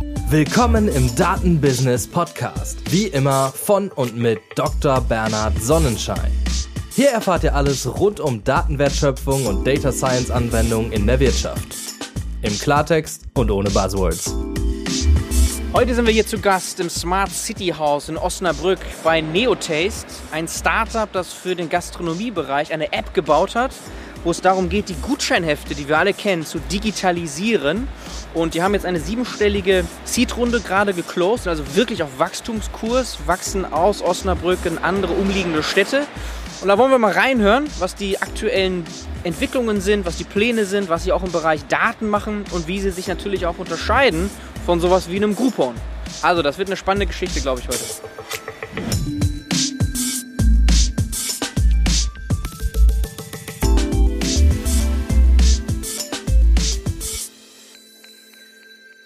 Willkommen im Datenbusiness Podcast. Wie immer von und mit Dr. Bernhard Sonnenschein. Hier erfahrt ihr alles rund um Datenwertschöpfung und Data Science Anwendungen in der Wirtschaft. Im Klartext und ohne Buzzwords. Heute sind wir hier zu Gast im Smart City House in Osnabrück bei Neotaste, ein Startup, das für den Gastronomiebereich eine App gebaut hat, wo es darum geht, die Gutscheinhefte, die wir alle kennen, zu digitalisieren. Und die haben jetzt eine siebenstellige Seed-Runde gerade geclosed, also wirklich auf Wachstumskurs, wachsen aus Osnabrück in andere umliegende Städte. Und da wollen wir mal reinhören, was die aktuellen Entwicklungen sind, was die Pläne sind, was sie auch im Bereich Daten machen und wie sie sich natürlich auch unterscheiden von sowas wie einem Groupon. Also, das wird eine spannende Geschichte, glaube ich, heute.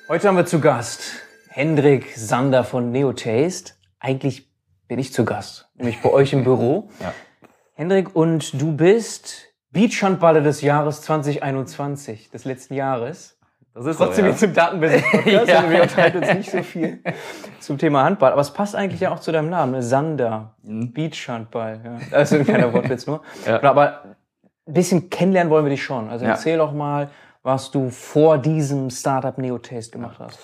Heute haben wir zu Gast Hendrik Sander von Neotaste. Eigentlich bin ich zu Gast, nämlich bei euch im Büro. Ja. Hendrik, und du bist Beachhandballer des Jahres 2021, des letzten Jahres. Das ist trotzdem so, ja. jetzt im Datenbusiness-Podcast, ja. also wir unterhalten uns nicht so viel zum Thema Handball. Aber es passt eigentlich ja auch zu deinem Namen, ne? Sander, mhm. Beachhandball. Ja. Also ein kleiner Wortwitz nur. Ja. Aber ein bisschen kennenlernen wollen wir dich schon. Also erzähl doch mal, was du vor diesem Startup Neotaste gemacht hast.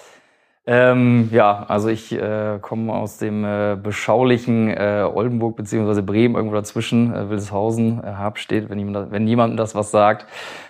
Ähm, ja, also ich äh, komme aus dem äh, beschaulichen äh, Oldenburg beziehungsweise Bremen, irgendwo dazwischen, äh, Wildeshausen, äh, Habstedt, wenn jemand, wenn jemandem das was sagt.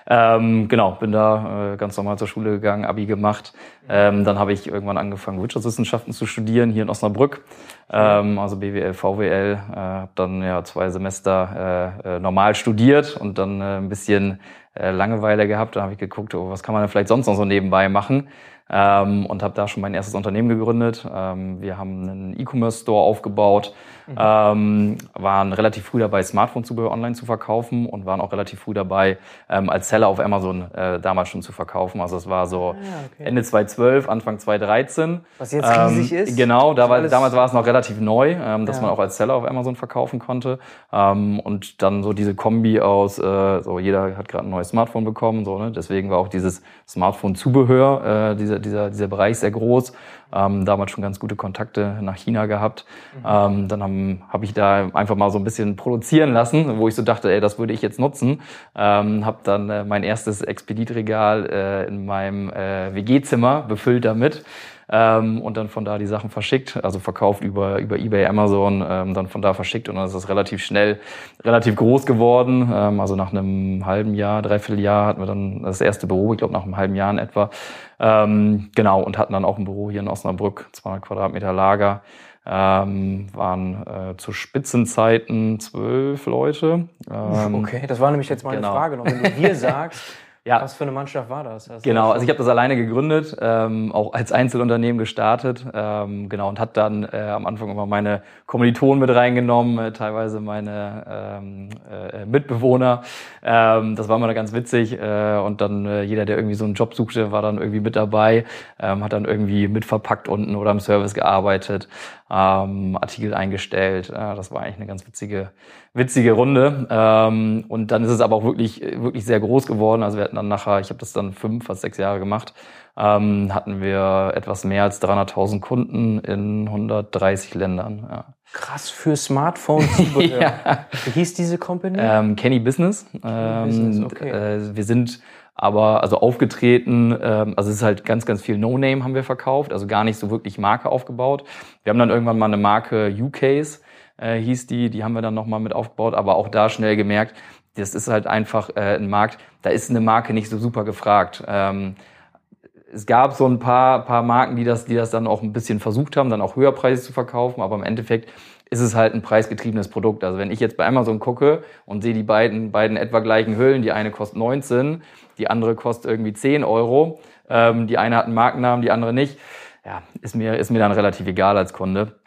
Ähm, genau, bin da äh, ganz normal zur Schule gegangen, Abi gemacht. Ähm, dann habe ich irgendwann angefangen, Wirtschaftswissenschaften zu studieren hier in Osnabrück. Ähm, also BWL, VWL. Äh, habe dann ja zwei Semester äh, äh, normal studiert und dann äh, ein bisschen äh, Langeweile gehabt. Da habe ich geguckt, oh, was kann man denn vielleicht sonst noch so nebenbei machen ähm, und habe da schon mein erstes Unternehmen gegründet. Ähm, wir haben einen E-Commerce-Store aufgebaut, mhm. ähm, waren relativ früh dabei, Smartphone-Zubehör online zu verkaufen und waren auch relativ früh dabei, ähm, als Seller auf Amazon äh, damals schon zu verkaufen. Also es war so ah, okay. Ende 2012, Anfang 2013. Was jetzt riesig ähm, ist. Genau, da war, damals war es noch relativ neu, ähm, dass ja. man auch als Seller auf Amazon verkaufen konnte. Und dann so diese Kombi aus, äh, so jeder hat gerade ein neues Smartphone bekommen, so ne? deswegen war auch dieses Smartphone-Zubehör, äh, diese dieser, dieser Bereich sehr groß. Ähm, damals schon ganz gute Kontakte nach China gehabt. Mhm. Ähm, dann habe hab ich da einfach mal so ein bisschen produzieren lassen, wo ich so dachte, ey, das würde ich jetzt nutzen. Ähm, habe dann äh, mein erstes Expeditregal äh, in meinem äh, WG-Zimmer befüllt damit ähm, und dann von da die Sachen verschickt, also verkauft über, über eBay, Amazon, ähm, dann von da verschickt und dann ist das relativ schnell, relativ groß geworden. Ähm, also nach einem halben Jahr, dreiviertel Jahr hatten wir dann das erste Büro, ich glaube nach einem halben Jahr in etwa. Ähm, genau, und hatten dann auch ein Büro hier in Osnabrück, 200 Quadratmeter Lager. Ähm, waren äh, zu Spitzenzeiten zwölf Leute. Ähm, okay, das war nämlich jetzt meine genau. Frage noch. Wenn du wir sagst, ja. Was für eine Mannschaft war das? das genau, also ich habe das alleine gegründet, ähm, auch als Einzelunternehmen gestartet, ähm, genau und hat dann äh, am Anfang immer meine Kommilitonen mit reingenommen, äh, teilweise meine ähm, äh, Mitbewohner. Ähm, das war immer ganz witzig äh, und dann äh, jeder, der irgendwie so einen Job suchte, war dann irgendwie mit dabei, ähm, hat dann irgendwie mitverpackt unten oder im Service gearbeitet, ähm, Artikel eingestellt. Äh, das war eigentlich eine ganz witzige witzige Runde. Ähm, und dann ist es aber auch wirklich, wirklich sehr groß geworden. Also wir hatten dann nachher, ich habe das dann fünf, fast sechs Jahre gemacht, ähm, hatten wir etwas mehr als 300.000 Kunden in 130 Ländern. Ja. Krass für Smartphones. ja. Wie hieß diese Company? Ähm, Kenny Business. Ähm, Business okay. äh, wir sind aber also aufgetreten, ähm, also es ist halt ganz, ganz viel No-Name haben wir verkauft, also gar nicht so wirklich Marke aufgebaut. Wir haben dann irgendwann mal eine Marke UKs äh, hieß die, die haben wir dann nochmal mit aufgebaut, aber auch da schnell gemerkt, das ist halt einfach äh, ein Markt, da ist eine Marke nicht so super gefragt. Ähm, es gab so ein paar, paar Marken, die das, die das dann auch ein bisschen versucht haben, dann auch höherpreisig zu verkaufen, aber im Endeffekt ist es halt ein preisgetriebenes Produkt. Also wenn ich jetzt bei Amazon gucke und sehe die beiden, beiden etwa gleichen Hüllen, die eine kostet 19, die andere kostet irgendwie 10 Euro, ähm, die eine hat einen Markennamen, die andere nicht, ja, ist mir, ist mir dann relativ egal als Kunde.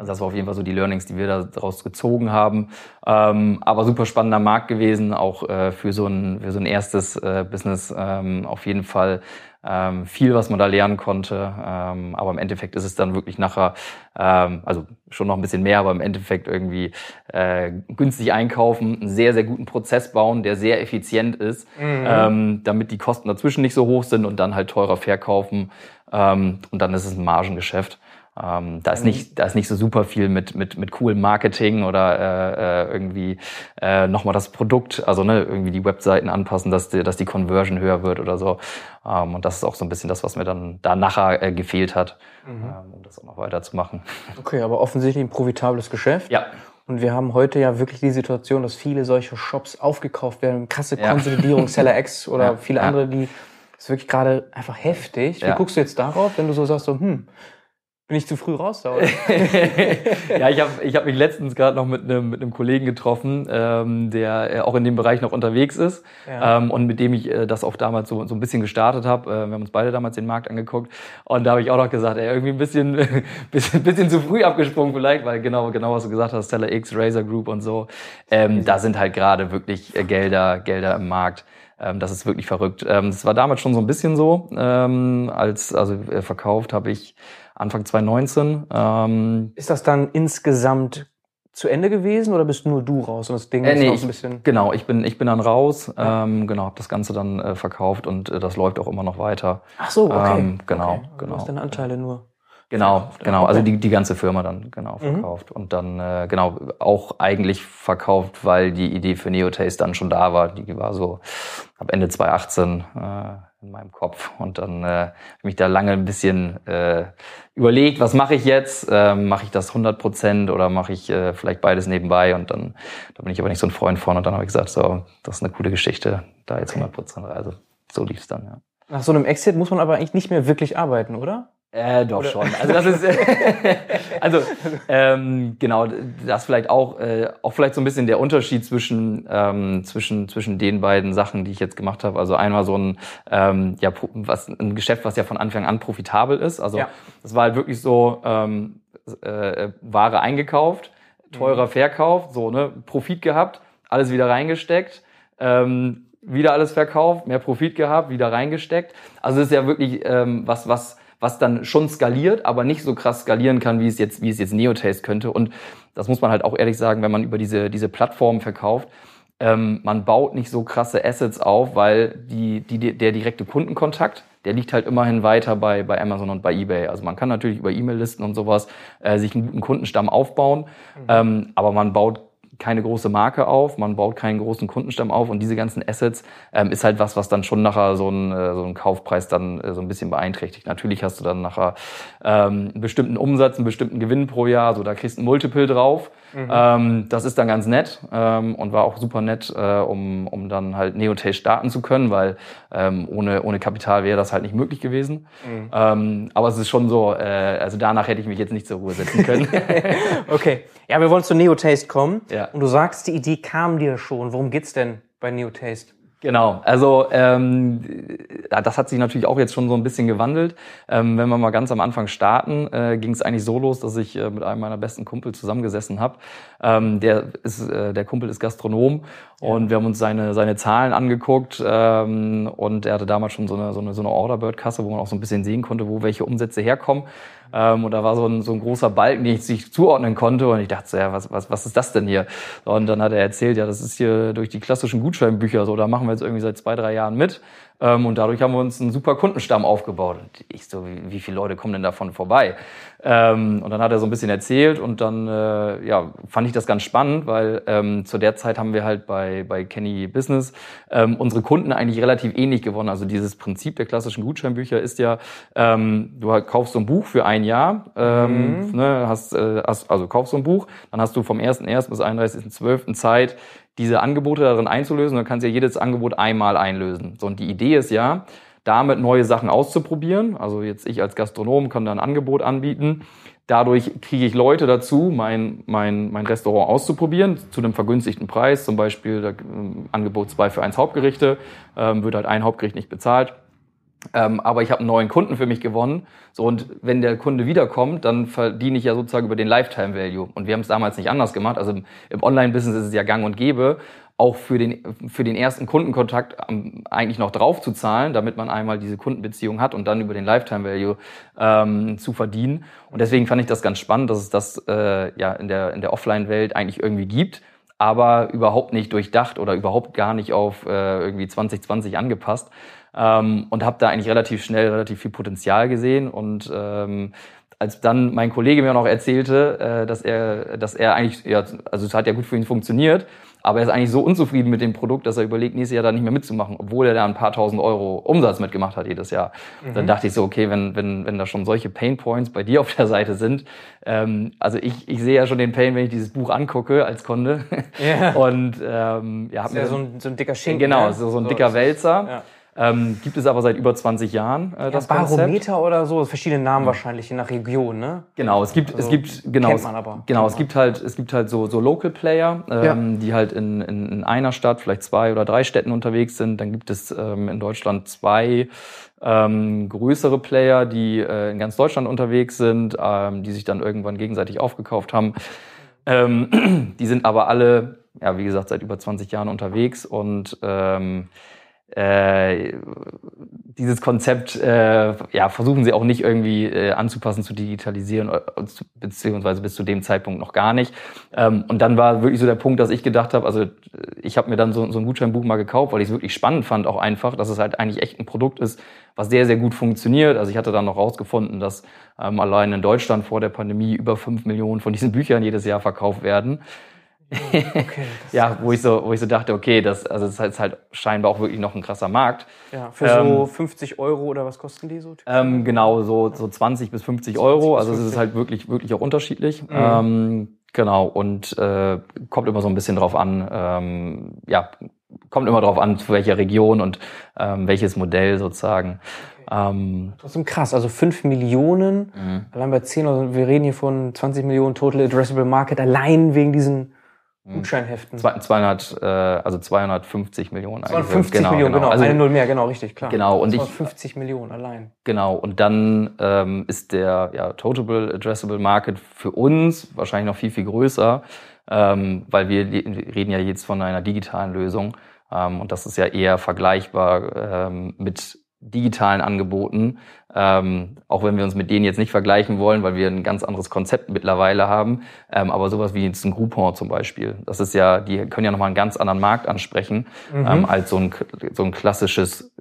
Also das war auf jeden Fall so die Learnings, die wir daraus gezogen haben. Ähm, aber super spannender Markt gewesen, auch äh, für, so ein, für so ein erstes äh, Business ähm, auf jeden Fall ähm, viel, was man da lernen konnte. Ähm, aber im Endeffekt ist es dann wirklich nachher, ähm, also schon noch ein bisschen mehr, aber im Endeffekt irgendwie äh, günstig einkaufen, einen sehr, sehr guten Prozess bauen, der sehr effizient ist, mhm. ähm, damit die Kosten dazwischen nicht so hoch sind und dann halt teurer verkaufen. Ähm, und dann ist es ein Margengeschäft. Ähm, da ist nicht, da ist nicht so super viel mit mit mit coolem Marketing oder äh, äh, irgendwie äh, nochmal das Produkt, also ne, irgendwie die Webseiten anpassen, dass die, dass die Conversion höher wird oder so. Ähm, und das ist auch so ein bisschen das, was mir dann da nachher äh, gefehlt hat, mhm. ähm, um das auch noch weiterzumachen. Okay, aber offensichtlich ein profitables Geschäft. Ja. Und wir haben heute ja wirklich die Situation, dass viele solche Shops aufgekauft werden, krasse Konsolidierung, Seller X oder ja. viele andere, die ist wirklich gerade einfach heftig. Wie ja. guckst du jetzt darauf, wenn du so sagst, so, hm, bin ich zu früh raus da, ja, ich habe ich hab mich letztens gerade noch mit einem mit einem Kollegen getroffen, ähm, der äh, auch in dem Bereich noch unterwegs ist ja. ähm, und mit dem ich äh, das auch damals so, so ein bisschen gestartet habe. Äh, wir haben uns beide damals den Markt angeguckt und da habe ich auch noch gesagt, ey, irgendwie ein bisschen, bisschen, bisschen zu früh abgesprungen vielleicht, weil genau, genau was du gesagt hast, Teller X, Razer Group und so, ähm, da sind halt gerade wirklich äh, Gelder, Gelder im Markt. Ähm, das ist wirklich verrückt. Ähm, das war damals schon so ein bisschen so, ähm, als also äh, verkauft habe ich Anfang 2019. Ähm, ist das dann insgesamt zu Ende gewesen oder bist nur du raus und das Ding äh, nee, ist noch ein bisschen? Genau, ich bin ich bin dann raus, ja. ähm, genau, habe das Ganze dann äh, verkauft und äh, das läuft auch immer noch weiter. Ach so, okay. Ähm, genau, okay. genau. Du hast deine Anteile nur. Genau, genau. Also die, die ganze Firma dann genau mhm. verkauft. Mhm. Und dann äh, genau auch eigentlich verkauft, weil die Idee für Neotaste dann schon da war. Die war so ab Ende 2018 äh, in meinem Kopf. Und dann äh, mich da lange ein bisschen äh, überlegt, was mache ich jetzt? Äh, mache ich das 100 Prozent oder mache ich äh, vielleicht beides nebenbei? Und dann da bin ich aber nicht so ein Freund von. Und dann habe ich gesagt, so, das ist eine coole Geschichte, da jetzt 100 Prozent. Also so lief es dann, ja. Nach so einem Exit muss man aber eigentlich nicht mehr wirklich arbeiten, oder? Äh, doch Oder? schon. Also das ist also ähm, genau das vielleicht auch äh, auch vielleicht so ein bisschen der Unterschied zwischen ähm, zwischen zwischen den beiden Sachen, die ich jetzt gemacht habe. Also einmal so ein ähm, ja was ein Geschäft, was ja von Anfang an profitabel ist. Also ja. das war halt wirklich so ähm, äh, Ware eingekauft, teurer mhm. Verkauf, so ne Profit gehabt, alles wieder reingesteckt. Ähm, wieder alles verkauft, mehr Profit gehabt, wieder reingesteckt. Also das ist ja wirklich ähm, was, was was dann schon skaliert, aber nicht so krass skalieren kann, wie es jetzt, wie es jetzt Neotaste könnte. Und das muss man halt auch ehrlich sagen, wenn man über diese, diese Plattform verkauft, ähm, man baut nicht so krasse Assets auf, weil die, die, der direkte Kundenkontakt, der liegt halt immerhin weiter bei, bei Amazon und bei eBay. Also man kann natürlich über E-Mail-Listen und sowas äh, sich einen guten Kundenstamm aufbauen, mhm. ähm, aber man baut keine große Marke auf, man baut keinen großen Kundenstamm auf und diese ganzen Assets ähm, ist halt was, was dann schon nachher so einen, äh, so einen Kaufpreis dann äh, so ein bisschen beeinträchtigt. Natürlich hast du dann nachher ähm, einen bestimmten Umsatz, einen bestimmten Gewinn pro Jahr, so da kriegst du ein Multiple drauf. Mhm. Ähm, das ist dann ganz nett ähm, und war auch super nett, äh, um, um dann halt Neotaste starten zu können, weil ähm, ohne, ohne Kapital wäre das halt nicht möglich gewesen. Mhm. Ähm, aber es ist schon so, äh, also danach hätte ich mich jetzt nicht zur Ruhe setzen können. okay. Ja, wir wollen zu Neotaste kommen. Ja. Und du sagst, die Idee kam dir schon. Worum geht's denn bei Neotaste? Genau, also ähm, das hat sich natürlich auch jetzt schon so ein bisschen gewandelt. Ähm, wenn wir mal ganz am Anfang starten, äh, ging es eigentlich so los, dass ich äh, mit einem meiner besten Kumpel zusammengesessen habe. Ähm, der ist, äh, der Kumpel ist Gastronom ja. und wir haben uns seine seine Zahlen angeguckt ähm, und er hatte damals schon so eine so eine, so eine Orderbird-Kasse, wo man auch so ein bisschen sehen konnte, wo welche Umsätze herkommen. Ähm, und da war so ein, so ein großer Balken, den ich sich zuordnen konnte. Und ich dachte so, ja, was, was, was ist das denn hier? Und dann hat er erzählt, ja, das ist hier durch die klassischen Gutscheinbücher so, da machen wir jetzt irgendwie seit zwei, drei Jahren mit. Ähm, und dadurch haben wir uns einen super Kundenstamm aufgebaut. Und ich so, wie, wie viele Leute kommen denn davon vorbei? Ähm, und dann hat er so ein bisschen erzählt und dann äh, ja, fand ich das ganz spannend, weil ähm, zu der Zeit haben wir halt bei, bei Kenny Business ähm, unsere Kunden eigentlich relativ ähnlich gewonnen. Also dieses Prinzip der klassischen Gutscheinbücher ist ja, ähm, du kaufst so ein Buch für ein Jahr, ähm, mhm. ne, hast, äh, hast, also kaufst so ein Buch, dann hast du vom 1.1. bis 31.12. Zeit, diese Angebote darin einzulösen. Dann kannst du ja jedes Angebot einmal einlösen. So, und die Idee ist ja, damit neue Sachen auszuprobieren. Also jetzt ich als Gastronom kann da ein Angebot anbieten. Dadurch kriege ich Leute dazu, mein, mein, mein Restaurant auszuprobieren, zu einem vergünstigten Preis. Zum Beispiel äh, Angebot zwei für eins Hauptgerichte, ähm, wird halt ein Hauptgericht nicht bezahlt. Ähm, aber ich habe einen neuen Kunden für mich gewonnen. So und wenn der Kunde wiederkommt, dann verdiene ich ja sozusagen über den Lifetime Value. Und wir haben es damals nicht anders gemacht. Also im, im Online-Business ist es ja gang und gäbe. Auch für den, für den ersten Kundenkontakt eigentlich noch drauf zu zahlen, damit man einmal diese Kundenbeziehung hat und dann über den Lifetime Value ähm, zu verdienen. Und deswegen fand ich das ganz spannend, dass es das äh, ja in der, in der Offline-Welt eigentlich irgendwie gibt, aber überhaupt nicht durchdacht oder überhaupt gar nicht auf äh, irgendwie 2020 angepasst. Ähm, und habe da eigentlich relativ schnell relativ viel Potenzial gesehen und ähm, als dann mein Kollege mir noch erzählte, äh, dass er, dass er eigentlich, ja, also es hat ja gut für ihn funktioniert, aber er ist eigentlich so unzufrieden mit dem Produkt, dass er überlegt, nächstes Jahr da nicht mehr mitzumachen, obwohl er da ein paar tausend Euro Umsatz mitgemacht hat jedes Jahr. Mhm. Dann dachte ich so, okay, wenn, wenn, wenn da schon solche Pain Points bei dir auf der Seite sind, ähm, also ich, ich sehe ja schon den Pain, wenn ich dieses Buch angucke als Kunde. Ja. Und ähm, ja, hab mir ja so ein, so ein dicker Schinken. Genau, ne? so, so ein dicker Wälzer. Ja. Ähm, gibt es aber seit über 20 Jahren äh, das ja, Barometer Konzept. oder so, verschiedene Namen wahrscheinlich je nach Region, ne? Genau, es gibt also, es gibt genau kennt man aber. genau es gibt halt es gibt halt so so Local Player, ähm, ja. die halt in, in, in einer Stadt vielleicht zwei oder drei Städten unterwegs sind. Dann gibt es ähm, in Deutschland zwei ähm, größere Player, die äh, in ganz Deutschland unterwegs sind, ähm, die sich dann irgendwann gegenseitig aufgekauft haben. Ähm, die sind aber alle, ja wie gesagt, seit über 20 Jahren unterwegs und ähm, äh, dieses Konzept äh, ja, versuchen sie auch nicht irgendwie äh, anzupassen, zu digitalisieren, äh, beziehungsweise bis zu dem Zeitpunkt noch gar nicht. Ähm, und dann war wirklich so der Punkt, dass ich gedacht habe, also ich habe mir dann so, so ein Gutscheinbuch mal gekauft, weil ich es wirklich spannend fand, auch einfach, dass es halt eigentlich echt ein Produkt ist, was sehr, sehr gut funktioniert. Also ich hatte dann noch rausgefunden, dass ähm, allein in Deutschland vor der Pandemie über fünf Millionen von diesen Büchern jedes Jahr verkauft werden. Okay, ja, wo ich so, wo ich so dachte, okay, das, also das ist halt scheinbar auch wirklich noch ein krasser Markt. Ja, für ähm, so 50 Euro oder was kosten die so? Ähm, genau, so, so 20 bis 50 Euro. also es ist halt wirklich, wirklich auch unterschiedlich. Mhm. Ähm, genau, und äh, kommt immer so ein bisschen drauf an, ähm, ja, kommt immer drauf an, zu welcher Region und ähm, welches Modell sozusagen. Ähm, Trotzdem krass, also 5 Millionen, mhm. allein bei 10, also wir reden hier von 20 Millionen Total Addressable Market, allein wegen diesen. Gutscheinheften. 200, äh, also 250 Millionen. 250 genau, Millionen, genau. genau. Also, eine Null mehr, genau, richtig, klar. Genau. Und 250 ich, Millionen allein. Genau. Und dann ähm, ist der ja, Total Addressable Market für uns wahrscheinlich noch viel, viel größer, ähm, weil wir reden ja jetzt von einer digitalen Lösung. Ähm, und das ist ja eher vergleichbar ähm, mit digitalen Angeboten, ähm, auch wenn wir uns mit denen jetzt nicht vergleichen wollen, weil wir ein ganz anderes Konzept mittlerweile haben, ähm, aber sowas wie jetzt ein Groupon zum Beispiel, das ist ja, die können ja nochmal einen ganz anderen Markt ansprechen mhm. ähm, als so ein, so ein klassisches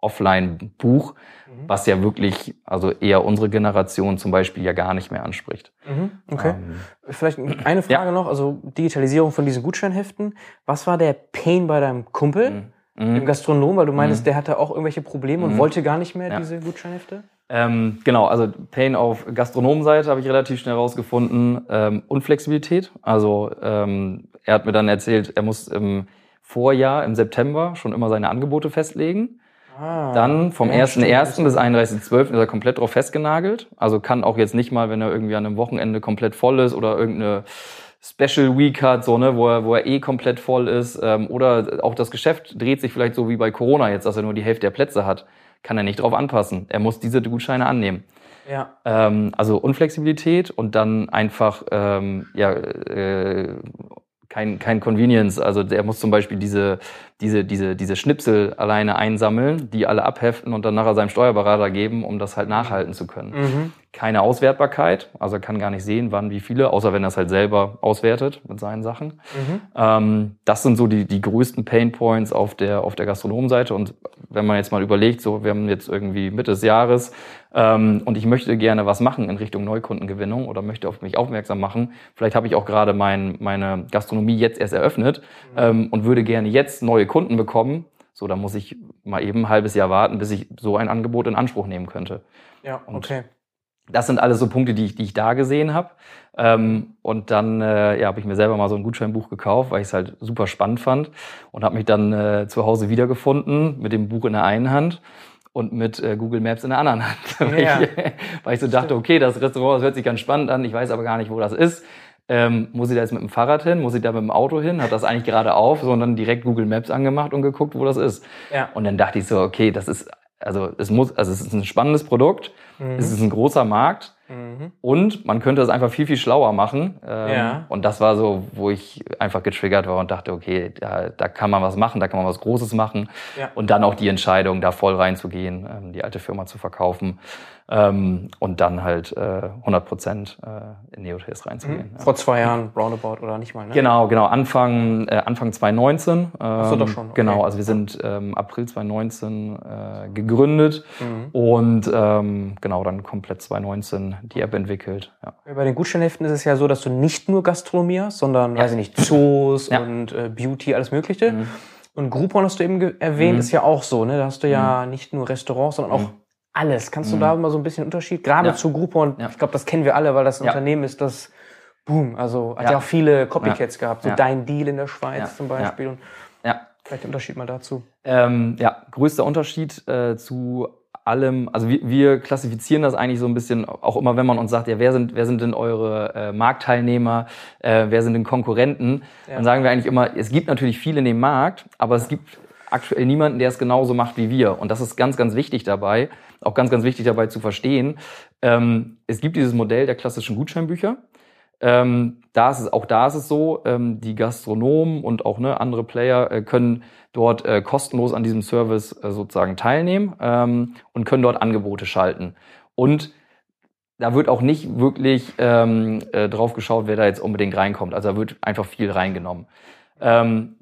Offline-Buch, mhm. was ja wirklich, also eher unsere Generation zum Beispiel ja gar nicht mehr anspricht. Mhm. Okay. Ähm, Vielleicht eine Frage ja. noch, also Digitalisierung von diesen Gutscheinheften. Was war der Pain bei deinem Kumpel? Mhm dem Gastronom, weil du meinst, mhm. der hatte auch irgendwelche Probleme und mhm. wollte gar nicht mehr ja. diese Gutscheinhefte? Ähm, genau, also Pain auf Gastronomenseite habe ich relativ schnell rausgefunden. Ähm, Unflexibilität. Also ähm, er hat mir dann erzählt, er muss im Vorjahr, im September, schon immer seine Angebote festlegen. Ah, dann vom ja, 1.1. bis 31.12. ist er komplett drauf festgenagelt. Also kann auch jetzt nicht mal, wenn er irgendwie an einem Wochenende komplett voll ist oder irgendeine Special Week hat, so, ne, wo er, wo er eh komplett voll ist, ähm, oder auch das Geschäft dreht sich vielleicht so wie bei Corona jetzt, dass er nur die Hälfte der Plätze hat, kann er nicht drauf anpassen. Er muss diese Gutscheine annehmen. Ja. Ähm, also Unflexibilität und dann einfach ähm, ja, äh, kein, kein Convenience. Also der muss zum Beispiel diese, diese, diese, diese Schnipsel alleine einsammeln, die alle abheften und dann nachher seinem Steuerberater geben, um das halt nachhalten zu können. Mhm keine Auswertbarkeit, also er kann gar nicht sehen, wann wie viele, außer wenn er es halt selber auswertet mit seinen Sachen. Mhm. Ähm, das sind so die, die größten Pain Points auf der, auf der Gastronomenseite. Und wenn man jetzt mal überlegt, so wir haben jetzt irgendwie Mitte des Jahres ähm, und ich möchte gerne was machen in Richtung Neukundengewinnung oder möchte auf mich aufmerksam machen, vielleicht habe ich auch gerade mein, meine Gastronomie jetzt erst eröffnet mhm. ähm, und würde gerne jetzt neue Kunden bekommen. So, dann muss ich mal eben ein halbes Jahr warten, bis ich so ein Angebot in Anspruch nehmen könnte. Ja, okay. Das sind alles so Punkte, die ich, die ich da gesehen habe. Ähm, und dann äh, ja, habe ich mir selber mal so ein Gutscheinbuch gekauft, weil ich es halt super spannend fand und habe mich dann äh, zu Hause wiedergefunden mit dem Buch in der einen Hand und mit äh, Google Maps in der anderen Hand. Ja. weil, ich, weil ich so dachte, okay, das Restaurant das hört sich ganz spannend an, ich weiß aber gar nicht, wo das ist. Ähm, muss ich da jetzt mit dem Fahrrad hin? Muss ich da mit dem Auto hin? Hat das eigentlich gerade auf, sondern direkt Google Maps angemacht und geguckt, wo das ist. Ja. Und dann dachte ich so, okay, das ist also es muss, also es ist ein spannendes Produkt, mhm. es ist ein großer Markt. Mhm. Und man könnte es einfach viel, viel schlauer machen. Ähm, ja. Und das war so, wo ich einfach getriggert war und dachte, okay, da, da kann man was machen, da kann man was Großes machen. Ja. Und dann auch die Entscheidung, da voll reinzugehen, ähm, die alte Firma zu verkaufen ähm, und dann halt äh, 100 Prozent äh, in Neotaste reinzugehen. Mhm. Ja. Vor zwei Jahren roundabout oder nicht mal, ne? Genau, genau, Anfang, äh, Anfang 2019. Ähm, Ach so, doch schon. Okay. Genau, also wir sind ähm, April 2019 äh, gegründet mhm. und ähm, genau, dann komplett 2019 die App entwickelt. Ja. Bei den Gutscheinheften ist es ja so, dass du nicht nur Gastronomie hast, sondern, ja. weiß ich nicht, Zoos ja. und äh, Beauty, alles mögliche. Mhm. Und Groupon hast du eben erwähnt, mhm. ist ja auch so, ne? Da hast du ja mhm. nicht nur Restaurants, sondern auch mhm alles. Kannst du mhm. da mal so ein bisschen Unterschied? Gerade ja. zu Groupon, ja. ich glaube, das kennen wir alle, weil das ein ja. Unternehmen ist, das boom, also hat ja, auch viele Copycats gehabt, so Dein Deal in der Schweiz zum Beispiel. Und ja. Vielleicht der Unterschied mal dazu. Ähm, ja, größter Unterschied äh, zu allem, also wir, wir klassifizieren das eigentlich so ein bisschen, auch immer wenn man uns sagt, ja, wer sind, wer sind denn eure äh, Marktteilnehmer, äh, wer sind denn Konkurrenten, dann sagen wir eigentlich immer, es gibt natürlich viele in dem Markt, aber es gibt aktuell niemanden, der es genauso macht wie wir. Und das ist ganz, ganz wichtig dabei, auch ganz, ganz wichtig dabei zu verstehen. Ähm, es gibt dieses Modell der klassischen Gutscheinbücher. Ähm, da ist es, auch da ist es so, ähm, die Gastronomen und auch ne, andere Player äh, können dort äh, kostenlos an diesem Service äh, sozusagen teilnehmen ähm, und können dort Angebote schalten. Und da wird auch nicht wirklich ähm, äh, drauf geschaut, wer da jetzt unbedingt reinkommt. Also da wird einfach viel reingenommen. Ähm,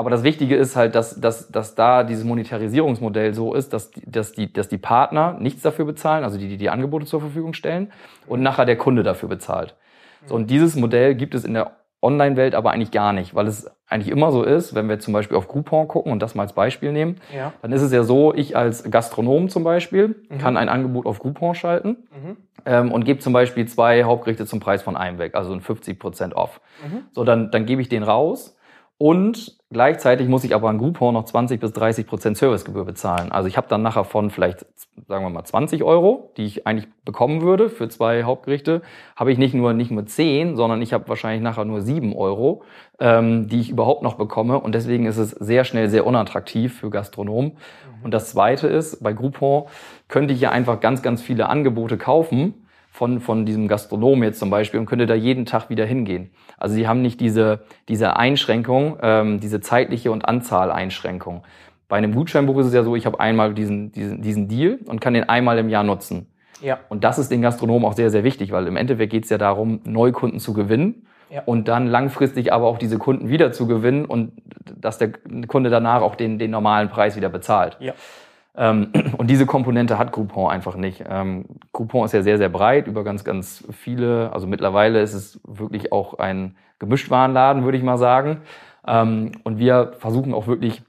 aber das Wichtige ist halt, dass, dass, dass da dieses Monetarisierungsmodell so ist, dass, dass, die, dass die Partner nichts dafür bezahlen, also die, die die Angebote zur Verfügung stellen, und nachher der Kunde dafür bezahlt. So, und dieses Modell gibt es in der Online-Welt aber eigentlich gar nicht, weil es eigentlich immer so ist, wenn wir zum Beispiel auf Groupon gucken und das mal als Beispiel nehmen, ja. dann ist es ja so, ich als Gastronom zum Beispiel mhm. kann ein Angebot auf Groupon schalten mhm. ähm, und gebe zum Beispiel zwei Hauptgerichte zum Preis von einem weg, also ein 50% off. Mhm. So, dann, dann gebe ich den raus und gleichzeitig muss ich aber an Groupon noch 20 bis 30 Prozent Servicegebühr bezahlen. Also ich habe dann nachher von vielleicht, sagen wir mal, 20 Euro, die ich eigentlich bekommen würde für zwei Hauptgerichte, habe ich nicht nur nicht nur 10, sondern ich habe wahrscheinlich nachher nur 7 Euro, ähm, die ich überhaupt noch bekomme. Und deswegen ist es sehr schnell sehr unattraktiv für Gastronomen. Mhm. Und das Zweite ist, bei Groupon könnte ich ja einfach ganz, ganz viele Angebote kaufen von, von diesem Gastronomen jetzt zum Beispiel und könnte da jeden Tag wieder hingehen. Also sie haben nicht diese, diese Einschränkung, ähm, diese zeitliche und Anzahl-Einschränkung. Bei einem Gutscheinbuch ist es ja so, ich habe einmal diesen, diesen, diesen Deal und kann den einmal im Jahr nutzen. Ja. Und das ist den Gastronomen auch sehr, sehr wichtig, weil im Endeffekt geht es ja darum, Neukunden zu gewinnen ja. und dann langfristig aber auch diese Kunden wieder zu gewinnen und dass der Kunde danach auch den, den normalen Preis wieder bezahlt. Ja. Ähm, und diese Komponente hat Groupon einfach nicht. Ähm, Groupon ist ja sehr, sehr breit über ganz, ganz viele. Also mittlerweile ist es wirklich auch ein Gemischtwarenladen, würde ich mal sagen. Ähm, und wir versuchen auch wirklich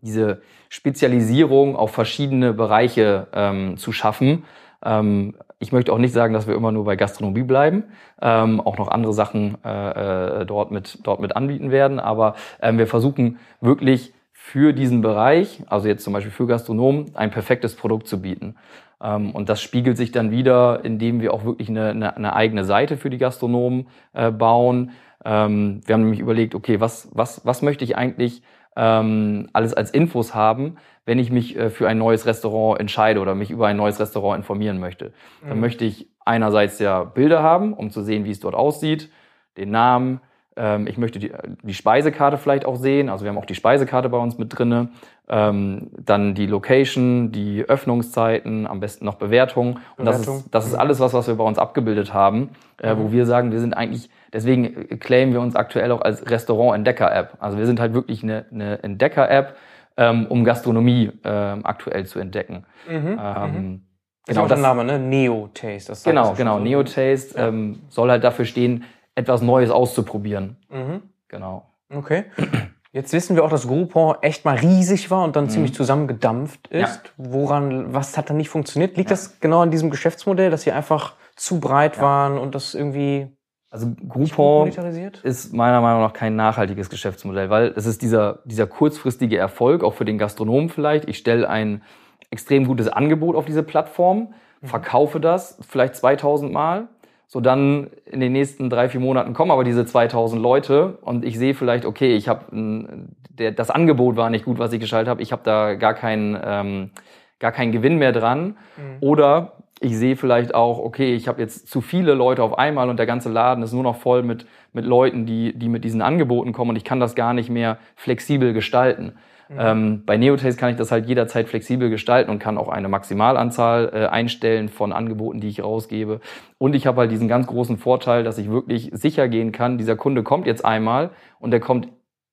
diese Spezialisierung auf verschiedene Bereiche zu schaffen. Ich möchte auch nicht sagen, dass wir immer nur bei Gastronomie bleiben, auch noch andere Sachen äh, äh dort, mit, dort mit anbieten werden. Aber wir versuchen wirklich für diesen Bereich, also jetzt zum Beispiel für Gastronomen, ein perfektes Produkt zu bieten. Ähm, und das spiegelt sich dann wieder, indem wir auch wirklich eine, eine, eine eigene Seite für die Gastronomen äh, bauen. Ähm, wir haben nämlich überlegt, okay, was, was, was möchte ich eigentlich ähm, alles als Infos haben, wenn ich mich äh, für ein neues Restaurant entscheide oder mich über ein neues Restaurant informieren möchte. Dann mhm. möchte ich einerseits ja Bilder haben, um zu sehen, wie es dort aussieht, den Namen, ich möchte die, die, Speisekarte vielleicht auch sehen. Also wir haben auch die Speisekarte bei uns mit drinne. Ähm, dann die Location, die Öffnungszeiten, am besten noch Bewertung. Und das ist, das ist alles was, was wir bei uns abgebildet haben, äh, mhm. wo wir sagen, wir sind eigentlich, deswegen claimen wir uns aktuell auch als Restaurant-Entdecker-App. Also wir sind halt wirklich eine, eine Entdecker-App, ähm, um Gastronomie ähm, aktuell zu entdecken. Mhm. Ähm, mhm. Genau, ist auch der Name, ne? Neo Taste. Das genau, genau. So. Neo Taste ja. ähm, soll halt dafür stehen, etwas Neues auszuprobieren. Mhm. Genau. Okay. Jetzt wissen wir auch, dass Groupon echt mal riesig war und dann mhm. ziemlich zusammengedampft ist. Ja. Woran, was hat da nicht funktioniert? Liegt ja. das genau an diesem Geschäftsmodell, dass sie einfach zu breit ja. waren und das irgendwie also Groupon ist meiner Meinung nach kein nachhaltiges Geschäftsmodell, weil es ist dieser, dieser kurzfristige Erfolg, auch für den Gastronomen vielleicht. Ich stelle ein extrem gutes Angebot auf diese Plattform, mhm. verkaufe das vielleicht 2000 Mal so dann in den nächsten drei, vier Monaten kommen aber diese 2000 Leute und ich sehe vielleicht, okay, ich habe das Angebot war nicht gut, was ich geschaltet habe, ich habe da gar keinen, ähm, gar keinen Gewinn mehr dran. Mhm. Oder ich sehe vielleicht auch, okay, ich habe jetzt zu viele Leute auf einmal und der ganze Laden ist nur noch voll mit, mit Leuten, die, die mit diesen Angeboten kommen und ich kann das gar nicht mehr flexibel gestalten. Mhm. Ähm, bei Neotaste kann ich das halt jederzeit flexibel gestalten und kann auch eine Maximalanzahl äh, einstellen von Angeboten, die ich rausgebe. Und ich habe halt diesen ganz großen Vorteil, dass ich wirklich sicher gehen kann, dieser Kunde kommt jetzt einmal und der kommt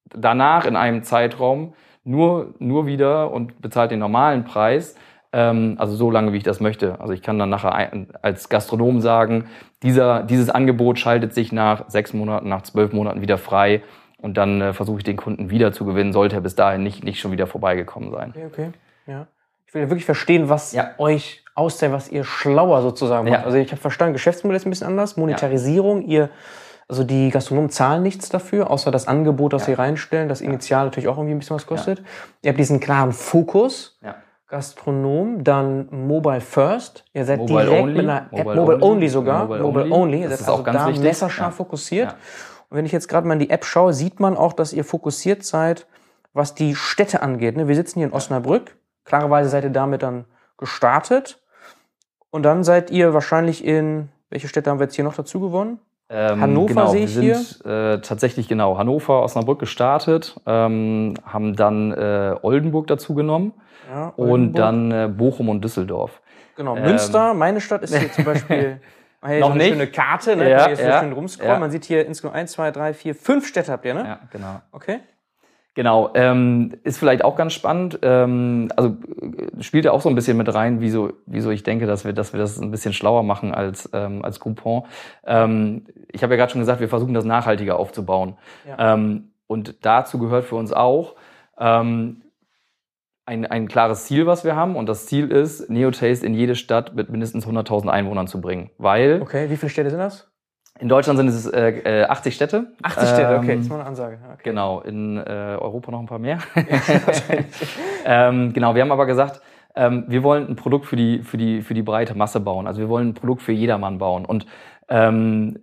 danach in einem Zeitraum nur, nur wieder und bezahlt den normalen Preis ähm, also so lange, wie ich das möchte. Also ich kann dann nachher als Gastronom sagen, dieser, dieses Angebot schaltet sich nach sechs Monaten, nach zwölf Monaten wieder frei und dann äh, versuche ich den Kunden wieder zu gewinnen, sollte er bis dahin nicht, nicht schon wieder vorbeigekommen sein. Okay, okay. Ja. Ich will ja wirklich verstehen, was ja. euch auszeichnet, was ihr schlauer sozusagen macht. Ja. Also ich habe verstanden, Geschäftsmodell ist ein bisschen anders, Monetarisierung, ihr also die Gastronomen zahlen nichts dafür, außer das Angebot, das sie reinstellen, das initial natürlich auch irgendwie ein bisschen was kostet. Ja. Ihr habt diesen klaren Fokus. Ja. Gastronom, dann Mobile First. Ihr seid mobile direkt only. mit einer App, Mobile, Mobile only. only, sogar. Mobile, only. only. Ihr seid also da messerscharf fokussiert. Und wenn ich jetzt gerade mal in die App schaue, sieht man auch, dass ihr fokussiert seid, was die Städte angeht. Ne? Wir sitzen hier in Osnabrück. Klarerweise seid ihr damit dann gestartet. Und dann seid ihr wahrscheinlich in, welche Städte haben wir jetzt hier noch dazu gewonnen? Ähm, Hannover genau, sehe ich wir sind, hier. Äh, tatsächlich genau Hannover, Osnabrück gestartet, ähm, haben dann äh, Oldenburg dazu genommen ja, und dann äh, Bochum und Düsseldorf. Genau, ähm, Münster, meine Stadt ist hier zum Beispiel Hier noch so eine nicht. schöne Karte, ne? Ja, jetzt ja, schön rumscrollen. Ja. Man sieht hier insgesamt eins, zwei, drei, vier, fünf Städte habt ihr, ne? Ja, genau. Okay. Genau, ähm, ist vielleicht auch ganz spannend. Ähm, also äh, spielt ja auch so ein bisschen mit rein, wieso, wieso ich denke, dass wir, dass wir das ein bisschen schlauer machen als ähm, als Groupon. Ähm, ich habe ja gerade schon gesagt, wir versuchen das nachhaltiger aufzubauen. Ja. Ähm, und dazu gehört für uns auch, ähm, ein, ein klares Ziel, was wir haben. Und das Ziel ist, Neotaste in jede Stadt mit mindestens 100.000 Einwohnern zu bringen. Weil. Okay, wie viele Städte sind das? In Deutschland sind es äh, 80 äh, Städte. 80 Städte, okay, ähm, das ist mal eine Ansage. Okay. Genau, in äh, Europa noch ein paar mehr. ähm, genau, wir haben aber gesagt, ähm, wir wollen ein Produkt für die, für, die, für die breite Masse bauen. Also wir wollen ein Produkt für jedermann bauen. Und ähm,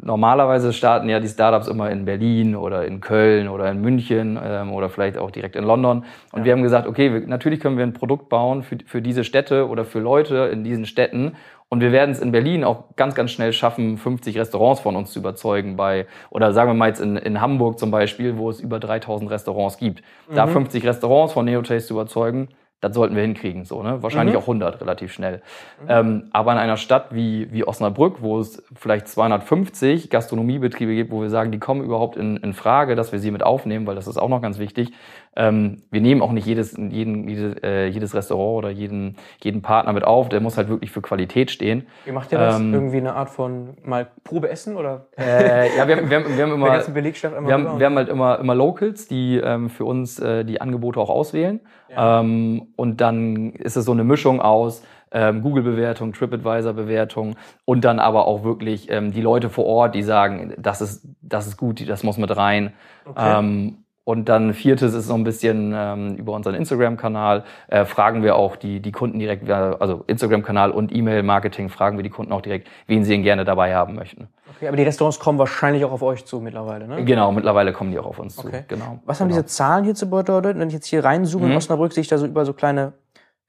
normalerweise starten ja die Startups immer in Berlin oder in Köln oder in München ähm, oder vielleicht auch direkt in London. Und ja. wir haben gesagt, okay, wir, natürlich können wir ein Produkt bauen für, für diese Städte oder für Leute in diesen Städten. Und wir werden es in Berlin auch ganz, ganz schnell schaffen, 50 Restaurants von uns zu überzeugen bei, oder sagen wir mal jetzt in, in Hamburg zum Beispiel, wo es über 3000 Restaurants gibt. Mhm. Da 50 Restaurants von Neotaste zu überzeugen, das sollten wir hinkriegen, so, ne? Wahrscheinlich mhm. auch 100 relativ schnell. Mhm. Ähm, aber in einer Stadt wie, wie Osnabrück, wo es vielleicht 250 Gastronomiebetriebe gibt, wo wir sagen, die kommen überhaupt in, in Frage, dass wir sie mit aufnehmen, weil das ist auch noch ganz wichtig. Ähm, wir nehmen auch nicht jedes, jeden, jedes, äh, jedes Restaurant oder jeden, jeden Partner mit auf. Der muss halt wirklich für Qualität stehen. Wie macht ihr das? Ähm, Irgendwie eine Art von mal Probeessen oder? Äh, ja, wir, haben, wir, haben, wir haben immer, immer wir haben, wir haben halt immer, immer Locals, die ähm, für uns äh, die Angebote auch auswählen. Ja. Ähm, und dann ist es so eine Mischung aus ähm, Google-Bewertung, TripAdvisor-Bewertung und dann aber auch wirklich ähm, die Leute vor Ort, die sagen, das ist, das ist gut, das muss mit rein. Okay. Und dann viertes ist so ein bisschen ähm, über unseren Instagram-Kanal äh, fragen wir auch die, die Kunden direkt, also Instagram-Kanal und E-Mail-Marketing fragen wir die Kunden auch direkt, wen sie ihn gerne dabei haben möchten. Okay, aber die Restaurants kommen wahrscheinlich auch auf euch zu mittlerweile, ne? Genau, mittlerweile kommen die auch auf uns okay. zu. Genau. Was haben genau. diese Zahlen hier zu bedeuten? Wenn ich jetzt hier reinzoome mhm. in Osnabrück, sehe ich da so über so kleine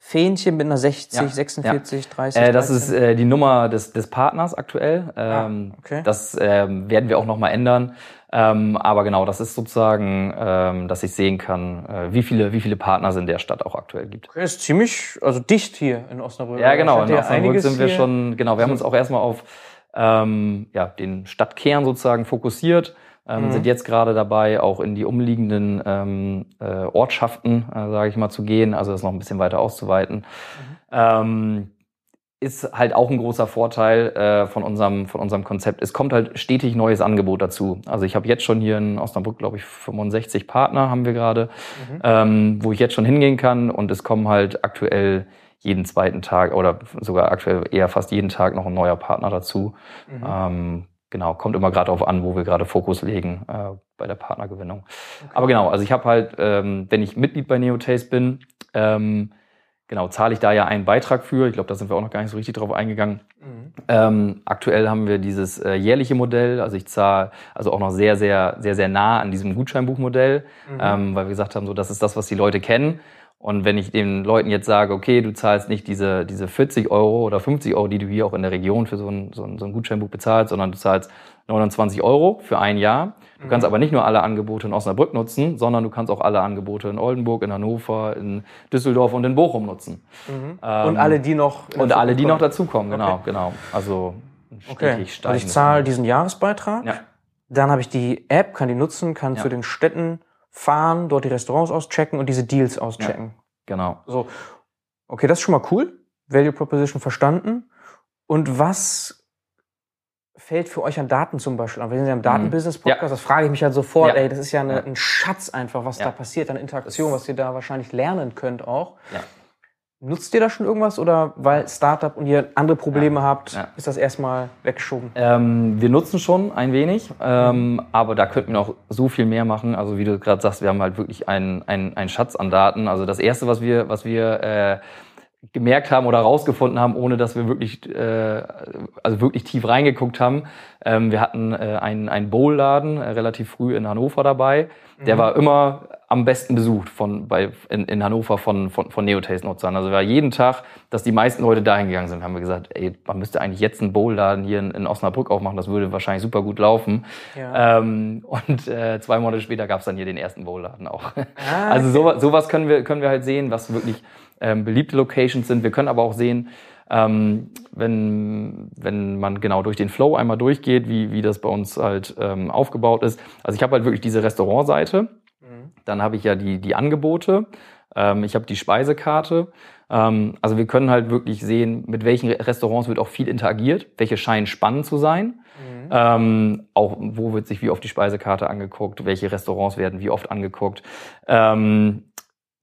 Fähnchen mit einer 60, ja, 46, ja. 30. Äh, das 13. ist äh, die Nummer des, des Partners aktuell. Ah, ähm, ah, okay. Das ähm, werden wir auch nochmal ändern. Ähm, aber genau, das ist sozusagen, ähm, dass ich sehen kann, äh, wie viele, wie viele Partner es in der Stadt auch aktuell gibt. Okay, ist ziemlich, also dicht hier in Osnabrück. Ja, genau. In Osnabrück sind wir schon, genau, wir haben uns auch erstmal auf ähm, ja, den Stadtkern sozusagen fokussiert ähm, mhm. sind jetzt gerade dabei, auch in die umliegenden ähm, äh, Ortschaften, äh, sage ich mal, zu gehen, also das noch ein bisschen weiter auszuweiten. Mhm. Ähm, ist halt auch ein großer Vorteil äh, von, unserem, von unserem Konzept. Es kommt halt stetig neues Angebot dazu. Also ich habe jetzt schon hier in Osnabrück, glaube ich, 65 Partner haben wir gerade, mhm. ähm, wo ich jetzt schon hingehen kann und es kommen halt aktuell jeden zweiten Tag oder sogar aktuell eher fast jeden Tag noch ein neuer Partner dazu. Mhm. Ähm, genau, kommt immer gerade darauf an, wo wir gerade Fokus legen äh, bei der Partnergewinnung. Okay. Aber genau, also ich habe halt, ähm, wenn ich Mitglied bei Neotaste bin, ähm, genau, zahle ich da ja einen Beitrag für. Ich glaube, da sind wir auch noch gar nicht so richtig drauf eingegangen. Mhm. Ähm, aktuell haben wir dieses äh, jährliche Modell, also ich zahle also auch noch sehr, sehr, sehr, sehr nah an diesem Gutscheinbuchmodell, mhm. ähm, weil wir gesagt haben, so das ist das, was die Leute kennen. Und wenn ich den Leuten jetzt sage, okay, du zahlst nicht diese, diese 40 Euro oder 50 Euro, die du hier auch in der Region für so ein, so ein, so ein Gutscheinbuch bezahlst, sondern du zahlst 29 Euro für ein Jahr. Du kannst aber nicht nur alle Angebote in Osnabrück nutzen, sondern du kannst auch alle Angebote in Oldenburg, in Hannover, in Düsseldorf und in Bochum nutzen. und alle, die noch. Und alle, die noch dazukommen, genau, genau. Also Okay. Also ich zahle diesen Jahresbeitrag. Ja. Dann habe ich die App, kann die nutzen, kann Ja. zu den Städten fahren, dort die Restaurants auschecken und diese Deals auschecken. Genau. So, okay, das ist schon mal cool. Value Proposition verstanden. Und was fällt für euch an Daten zum Beispiel an? Wir sind ja im Datenbusiness-Podcast, Ja. das frage ich mich halt sofort. Ja. Ey, das ist ja, eine, Ja. ein Schatz einfach, was Ja. da passiert an Interaktion, was ihr da wahrscheinlich lernen könnt auch. Ja. Nutzt ihr da schon irgendwas oder weil Startup und ihr andere Probleme habt, Ja. ist das erstmal weggeschoben? Ähm, wir nutzen schon ein wenig, ähm, aber da könnten wir noch so viel mehr machen. Also wie du gerade sagst, wir haben halt wirklich einen, einen, einen Schatz an Daten. Also das Erste, was wir, was wir äh, gemerkt haben oder rausgefunden haben, ohne dass wir wirklich, äh, also wirklich tief reingeguckt haben. Ähm, wir hatten äh, einen, einen Bowl-Laden äh, relativ früh in Hannover dabei. Der war immer am besten besucht von, bei, in, in Hannover von, von, von Neotaste-Nutzern. Also war jeden Tag, dass die meisten Leute dahin gegangen sind, haben wir gesagt, ey, man müsste eigentlich jetzt einen Bowl-Laden hier in, in Osnabrück aufmachen, das würde wahrscheinlich super gut laufen. Ja. Ähm, und äh, zwei Monate später gab es dann hier den ersten Bowl-Laden auch. Ah, also sowas, sowas können wir, können wir halt sehen, was wirklich ähm, beliebte Locations sind. Wir können aber auch sehen, ähm, wenn, wenn man genau durch den Flow einmal durchgeht, wie, wie das bei uns halt ähm, aufgebaut ist. Also ich habe halt wirklich diese Restaurantseite, dann habe ich ja die, die Angebote, ähm, ich habe die Speisekarte. Ähm, also wir können halt wirklich sehen, mit welchen Restaurants wird auch viel interagiert, welche scheinen spannend zu sein. Ähm, auch wo wird sich wie oft die Speisekarte angeguckt, welche Restaurants werden wie oft angeguckt. Ähm,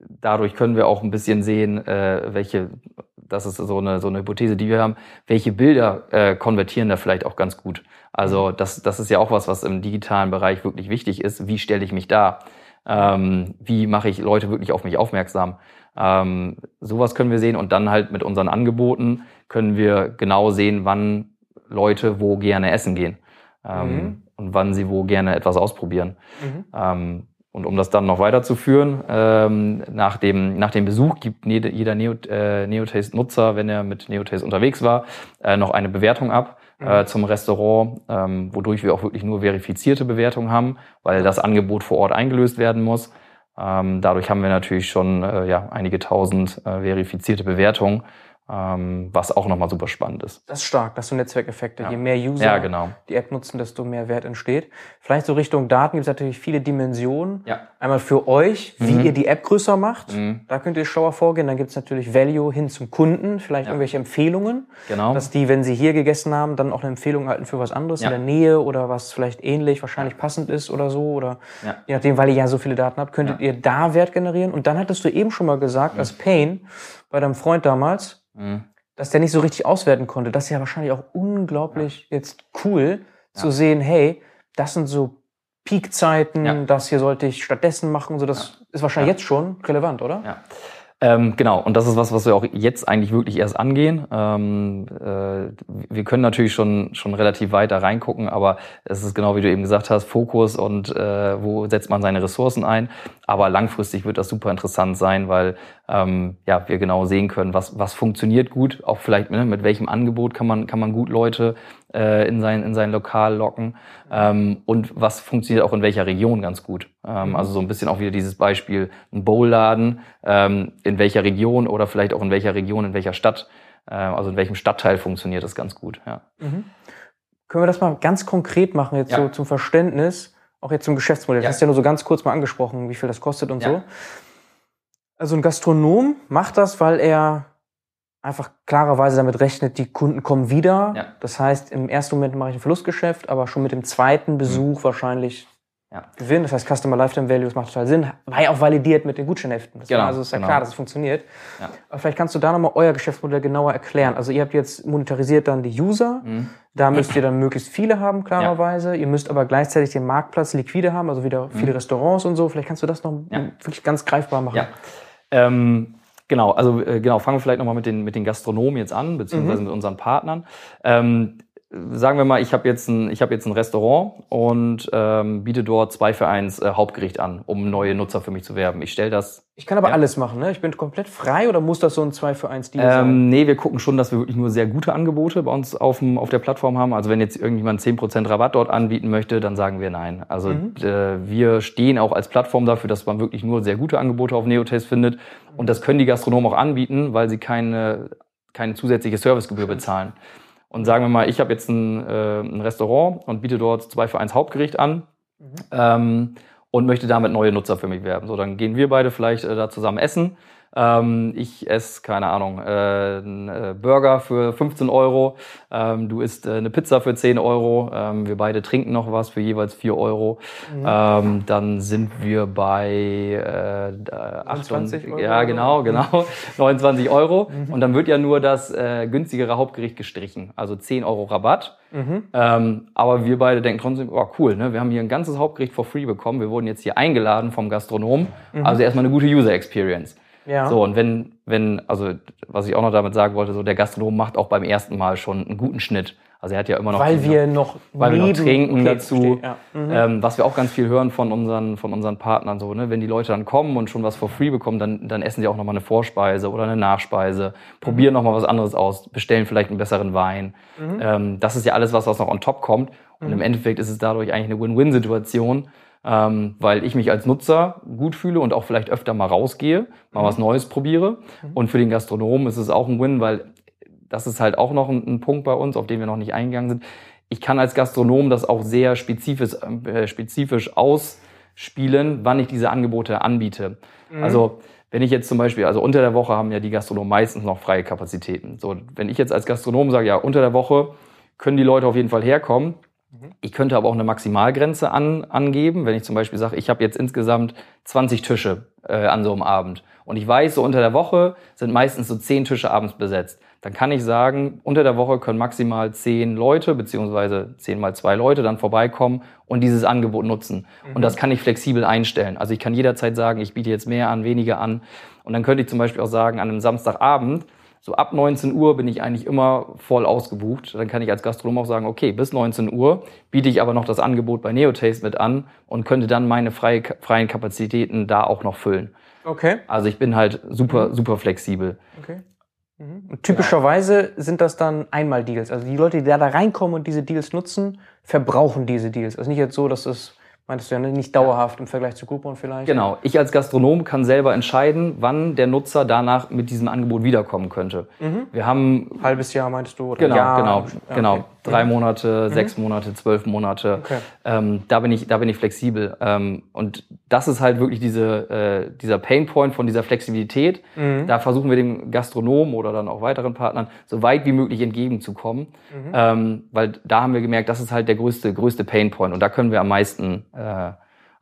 dadurch können wir auch ein bisschen sehen, äh, welche, das ist so eine, so eine Hypothese, die wir haben, welche Bilder äh, konvertieren da vielleicht auch ganz gut. Also das, das ist ja auch was, was im digitalen Bereich wirklich wichtig ist. Wie stelle ich mich da? Ähm, wie mache ich Leute wirklich auf mich aufmerksam? Ähm, sowas können wir sehen und dann halt mit unseren Angeboten können wir genau sehen, wann Leute wo gerne essen gehen ähm, Mhm. und wann sie wo gerne etwas ausprobieren. Mhm. Ähm, und um das dann noch weiterzuführen, ähm, nach, dem, nach dem Besuch gibt jede, jeder Neo, äh, Neotaste-Nutzer, wenn er mit Neotaste unterwegs war, äh, noch eine Bewertung ab äh, zum Restaurant, ähm, wodurch wir auch wirklich nur verifizierte Bewertungen haben, weil das Angebot vor Ort eingelöst werden muss. Ähm, dadurch haben wir natürlich schon äh, ja, einige tausend äh, verifizierte Bewertungen, was auch nochmal super spannend ist. Das ist stark, das sind Netzwerkeffekte. Ja. Je mehr User Ja, genau. die App nutzen, desto mehr Wert entsteht. Vielleicht so Richtung Daten gibt es natürlich viele Dimensionen. Ja. Einmal für euch, wie Mhm. ihr die App größer macht. Mhm. Da könnt ihr schlauer vorgehen. Dann gibt es natürlich Value hin zum Kunden, vielleicht irgendwelche Empfehlungen, Genau. dass die, wenn sie hier gegessen haben, dann auch eine Empfehlung halten für was anderes in der Nähe oder was vielleicht ähnlich, wahrscheinlich passend ist oder so. Oder je nachdem, weil ihr ja so viele Daten habt, könntet ihr da Wert generieren. Und dann hattest du eben schon mal gesagt, als Pain bei deinem Freund damals, Mhm. dass der nicht so richtig auswerten konnte. Das ist ja wahrscheinlich auch unglaublich jetzt cool zu sehen, hey, das sind so Peakzeiten, Ja. das hier sollte ich stattdessen machen. So, das ist wahrscheinlich Ja. jetzt schon relevant, oder? Ja. Ähm, genau, und das ist was, was wir auch jetzt eigentlich wirklich erst angehen. Ähm, äh, wir können natürlich schon, schon relativ weit da reingucken, aber es ist genau wie du eben gesagt hast, Fokus und äh, wo setzt man seine Ressourcen ein. Aber langfristig wird das super interessant sein, weil ähm, ja, wir genau sehen können, was, was funktioniert gut, auch vielleicht ne, mit welchem Angebot kann man, kann man gut Leute äh, in, sein, in sein Lokal locken ähm, und was funktioniert auch in welcher Region ganz gut. Ähm, Also so ein bisschen auch wieder dieses Beispiel, ein Bowladen, ähm, in welcher Region oder vielleicht auch in welcher Region, in welcher Stadt, äh, also in welchem Stadtteil funktioniert das ganz gut. Ja. Mhm. Können wir das mal ganz konkret machen, jetzt Ja. so zum Verständnis, auch jetzt zum Geschäftsmodell? Ja. Du hast ja nur so ganz kurz mal angesprochen, wie viel das kostet und Ja. so. Also ein Gastronom macht das, weil er einfach klarerweise damit rechnet, die Kunden kommen wieder. Ja. Das heißt, im ersten Moment mache ich ein Verlustgeschäft, aber schon mit dem zweiten Besuch wahrscheinlich Mhm. Ja. Gewinn. Das heißt, Customer Lifetime Value, das macht total Sinn. War ja auch validiert mit den Gutscheinheften. Das Genau, also ist ja genau. klar, dass es funktioniert. Ja. Aber vielleicht kannst du da nochmal euer Geschäftsmodell genauer erklären. Also ihr habt jetzt monetarisiert dann die User. Mhm. Da müsst ihr dann möglichst viele haben, klarerweise. Ihr müsst aber gleichzeitig den Marktplatz liquide haben, also wieder viele Restaurants und so. Vielleicht kannst du das noch Mhm. Ja. wirklich ganz greifbar machen. Ja. Ähm, genau, also äh, genau, fangen wir vielleicht nochmal mit den, mit den Gastronomen jetzt an, beziehungsweise Mhm. mit unseren Partnern. Ähm, sagen wir mal, ich habe jetzt ein, ich habe jetzt ein Restaurant und ähm, biete dort zwei für eins äh, Hauptgericht an, um neue Nutzer für mich zu werben. Ich stelle das. Ich kann aber Ja. alles machen, ne? Ich bin komplett frei oder muss das so ein 2 für 1 Deal sein? Ähm, nee, wir gucken schon, dass wir wirklich nur sehr gute Angebote bei uns auf, dem, auf der Plattform haben. Also wenn jetzt irgendjemand 10% Rabatt dort anbieten möchte, dann sagen wir nein. Also Mhm. äh, wir stehen auch als Plattform dafür, dass man wirklich nur sehr gute Angebote auf Neotaste findet. Und das können die Gastronomen auch anbieten, weil sie keine, keine zusätzliche Servicegebühr bezahlen. Und sagen wir mal, ich habe jetzt ein, äh, ein Restaurant und biete dort zwei für eins Hauptgericht an ähm, und möchte damit neue Nutzer für mich werben. So, dann gehen wir beide vielleicht äh, da zusammen essen. Ähm, ich esse, keine Ahnung, äh, einen äh, Burger für 15 Euro. Ähm, du isst äh, eine Pizza für 10 Euro. Ähm, wir beide trinken noch was für jeweils 4 Euro. Ähm, dann sind wir bei äh, 29 28 Euro Ja, genau, genau. 29 Euro. Und dann wird ja nur das äh, günstigere Hauptgericht gestrichen. Also 10 Euro Rabatt. Mhm. Ähm, aber wir beide denken trotzdem, oh cool, ne? wir haben hier ein ganzes Hauptgericht for free bekommen. Wir wurden jetzt hier eingeladen vom Gastronom. Also erstmal eine gute User Experience. Mhm. Ja. So, und wenn, wenn, also was ich auch noch damit sagen wollte, so der Gastronom macht auch beim ersten Mal schon einen guten Schnitt. Also er hat ja immer noch Weil die- wir noch weil wir noch trinken Okay, dazu. verstehe, ja. Mhm. Ähm, was wir auch ganz viel hören von unseren, von unseren Partnern, so, ne? wenn die Leute dann kommen und schon was for free bekommen, dann, dann essen sie auch nochmal eine Vorspeise oder eine Nachspeise, probieren noch nochmal was anderes aus, bestellen vielleicht einen besseren Wein. Mhm. Ähm, das ist ja alles, was, was noch on top kommt. Und im Endeffekt ist es dadurch eigentlich eine Win-Win-Situation, ähm, weil ich mich als Nutzer gut fühle und auch vielleicht öfter mal rausgehe, mal was Neues probiere. Und für den Gastronomen ist es auch ein Win, weil das ist halt auch noch ein, ein Punkt bei uns, auf den wir noch nicht eingegangen sind. Ich kann als Gastronom das auch sehr spezifisch, äh, spezifisch ausspielen, wann ich diese Angebote anbiete. Also wenn ich jetzt zum Beispiel, also unter der Woche haben ja die Gastronomen meistens noch freie Kapazitäten. So, wenn ich jetzt als Gastronom sage, ja, unter der Woche können die Leute auf jeden Fall herkommen. Ich könnte aber auch eine Maximalgrenze an, angeben, wenn ich zum Beispiel sage, ich habe jetzt insgesamt 20 Tische äh, an so einem Abend und ich weiß, so unter der Woche sind meistens so 10 Tische abends besetzt. Dann kann ich sagen, unter der Woche können maximal 10 Leute beziehungsweise 10 mal 2 Leute dann vorbeikommen und dieses Angebot nutzen. Und das kann ich flexibel einstellen. Also ich kann jederzeit sagen, ich biete jetzt mehr an, weniger an. Und dann könnte ich zum Beispiel auch sagen, an einem Samstagabend, so ab 19 Uhr bin ich eigentlich immer voll ausgebucht. Dann kann ich als Gastronom auch sagen, okay, bis 19 Uhr biete ich aber noch das Angebot bei Neotaste mit an und könnte dann meine freie, freien Kapazitäten da auch noch füllen. Okay. Also ich bin halt super, super flexibel. okay. Mhm. Und typischerweise sind das dann Einmal-Deals. Also die Leute, die da, da reinkommen und diese Deals nutzen, verbrauchen diese Deals. Also nicht jetzt so, dass das, meintest du ja, ne, nicht dauerhaft im Vergleich zu Groupon vielleicht. Genau. Ich als Gastronom kann selber entscheiden, wann der Nutzer danach mit diesem Angebot wiederkommen könnte. Wir haben Halbes Jahr meintest du? Oder Genau, Jahr? genau, Ja, genau. Mhm. Drei Monate, sechs Monate, zwölf Monate. Okay. Ähm, da bin ich, da bin ich flexibel. Ähm, und das ist halt wirklich diese, äh, dieser Painpoint von dieser Flexibilität. Mhm. Da versuchen wir dem Gastronomen oder dann auch weiteren Partnern so weit wie möglich entgegenzukommen. Mhm. Ähm, weil da haben wir gemerkt, das ist halt der größte, größte Painpoint. Und da können wir am meisten, äh,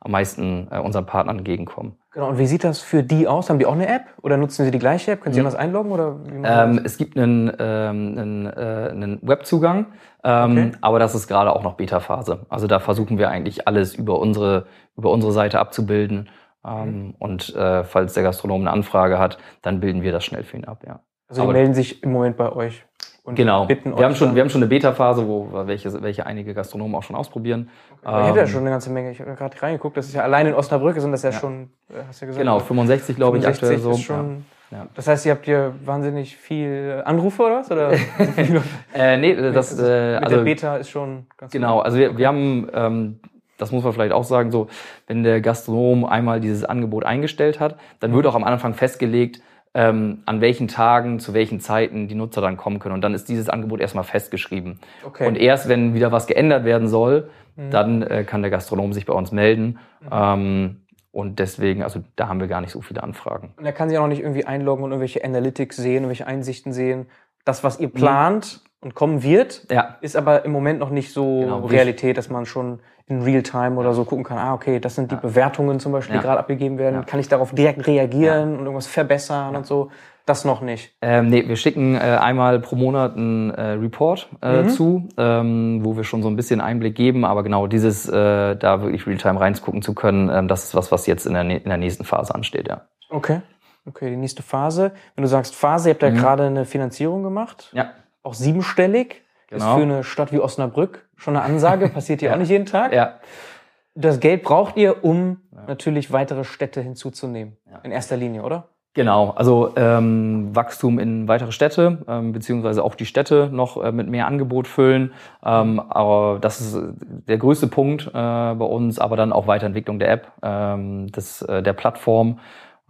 am meisten äh, unseren Partnern entgegenkommen. Genau. Und wie sieht das für die aus? Haben die auch eine App? Oder nutzen sie die gleiche App? Können sie anders einloggen? Oder Mhm. Ähm, es gibt einen, ähm, einen, äh, einen Webzugang, ähm, Okay. aber das ist gerade auch noch Beta-Phase. Also da versuchen wir eigentlich alles über unsere, über unsere Seite abzubilden. Ähm, Und äh, falls der Gastronom eine Anfrage hat, dann bilden wir das schnell für ihn ab, ja. also die aber- melden sich im Moment bei euch. Und Genau. Bitten Wir haben schon, wir haben schon eine Beta-Phase, wo welche, welche einige Gastronomen auch schon ausprobieren. Ich habe ja Ähm, schon eine ganze Menge. Ich habe gerade reingeguckt. Das ist ja allein in Osnabrück sind das ja, schon, äh, hast du ja gesagt. Genau, 65 glaube ich 65 aktuell so. Ist schon, Ja. Das heißt, ihr habt hier wahnsinnig viel Anrufe oder was? Oder Äh, nee, das, äh, der also Beta ist schon ganz Genau, also wir, wir haben, ähm, das muss man vielleicht auch sagen, so, wenn der Gastronom einmal dieses Angebot eingestellt hat, dann wird auch am Anfang festgelegt, ähm, an welchen Tagen, zu welchen Zeiten die Nutzer dann kommen können. Und dann ist dieses Angebot erstmal festgeschrieben. Okay. Mhm. Und erst wenn wieder was geändert werden soll, dann äh, kann der Gastronom sich bei uns melden. Ähm, und deswegen, also da haben wir gar nicht so viele Anfragen. Und er kann sich auch noch nicht irgendwie einloggen und irgendwelche Analytics sehen, irgendwelche Einsichten sehen. Das, was ihr plant und kommen wird, Ja, ist aber im Moment noch nicht so Genau, Realität, dass man schon in Realtime oder so gucken kann, ah, okay, das sind die Bewertungen zum Beispiel, Ja. die gerade abgegeben werden. Ja. Kann ich darauf direkt reagieren und irgendwas verbessern und so? Das noch nicht. Ähm, nee, wir schicken äh, einmal pro Monat einen äh, Report äh, zu, ähm, wo wir schon so ein bisschen Einblick geben. Aber genau dieses, äh, da wirklich Realtime reingucken zu können, ähm, das ist was, was jetzt in der, in der nächsten Phase ansteht, ja. Okay. Okay, die nächste Phase. Wenn du sagst Phase, ihr habt ja gerade eine Finanzierung gemacht, Ja, auch siebenstellig. Ist für eine Stadt wie Osnabrück schon eine Ansage, passiert hier auch nicht jeden Tag. Ja. Das Geld braucht ihr, um natürlich weitere Städte hinzuzunehmen. In erster Linie, oder? Genau, also ähm, Wachstum in weitere Städte, ähm, beziehungsweise auch die Städte noch äh, mit mehr Angebot füllen. Ähm, aber das ist der größte Punkt äh, bei uns, aber dann auch Weiterentwicklung der App, ähm, des, äh, der Plattform.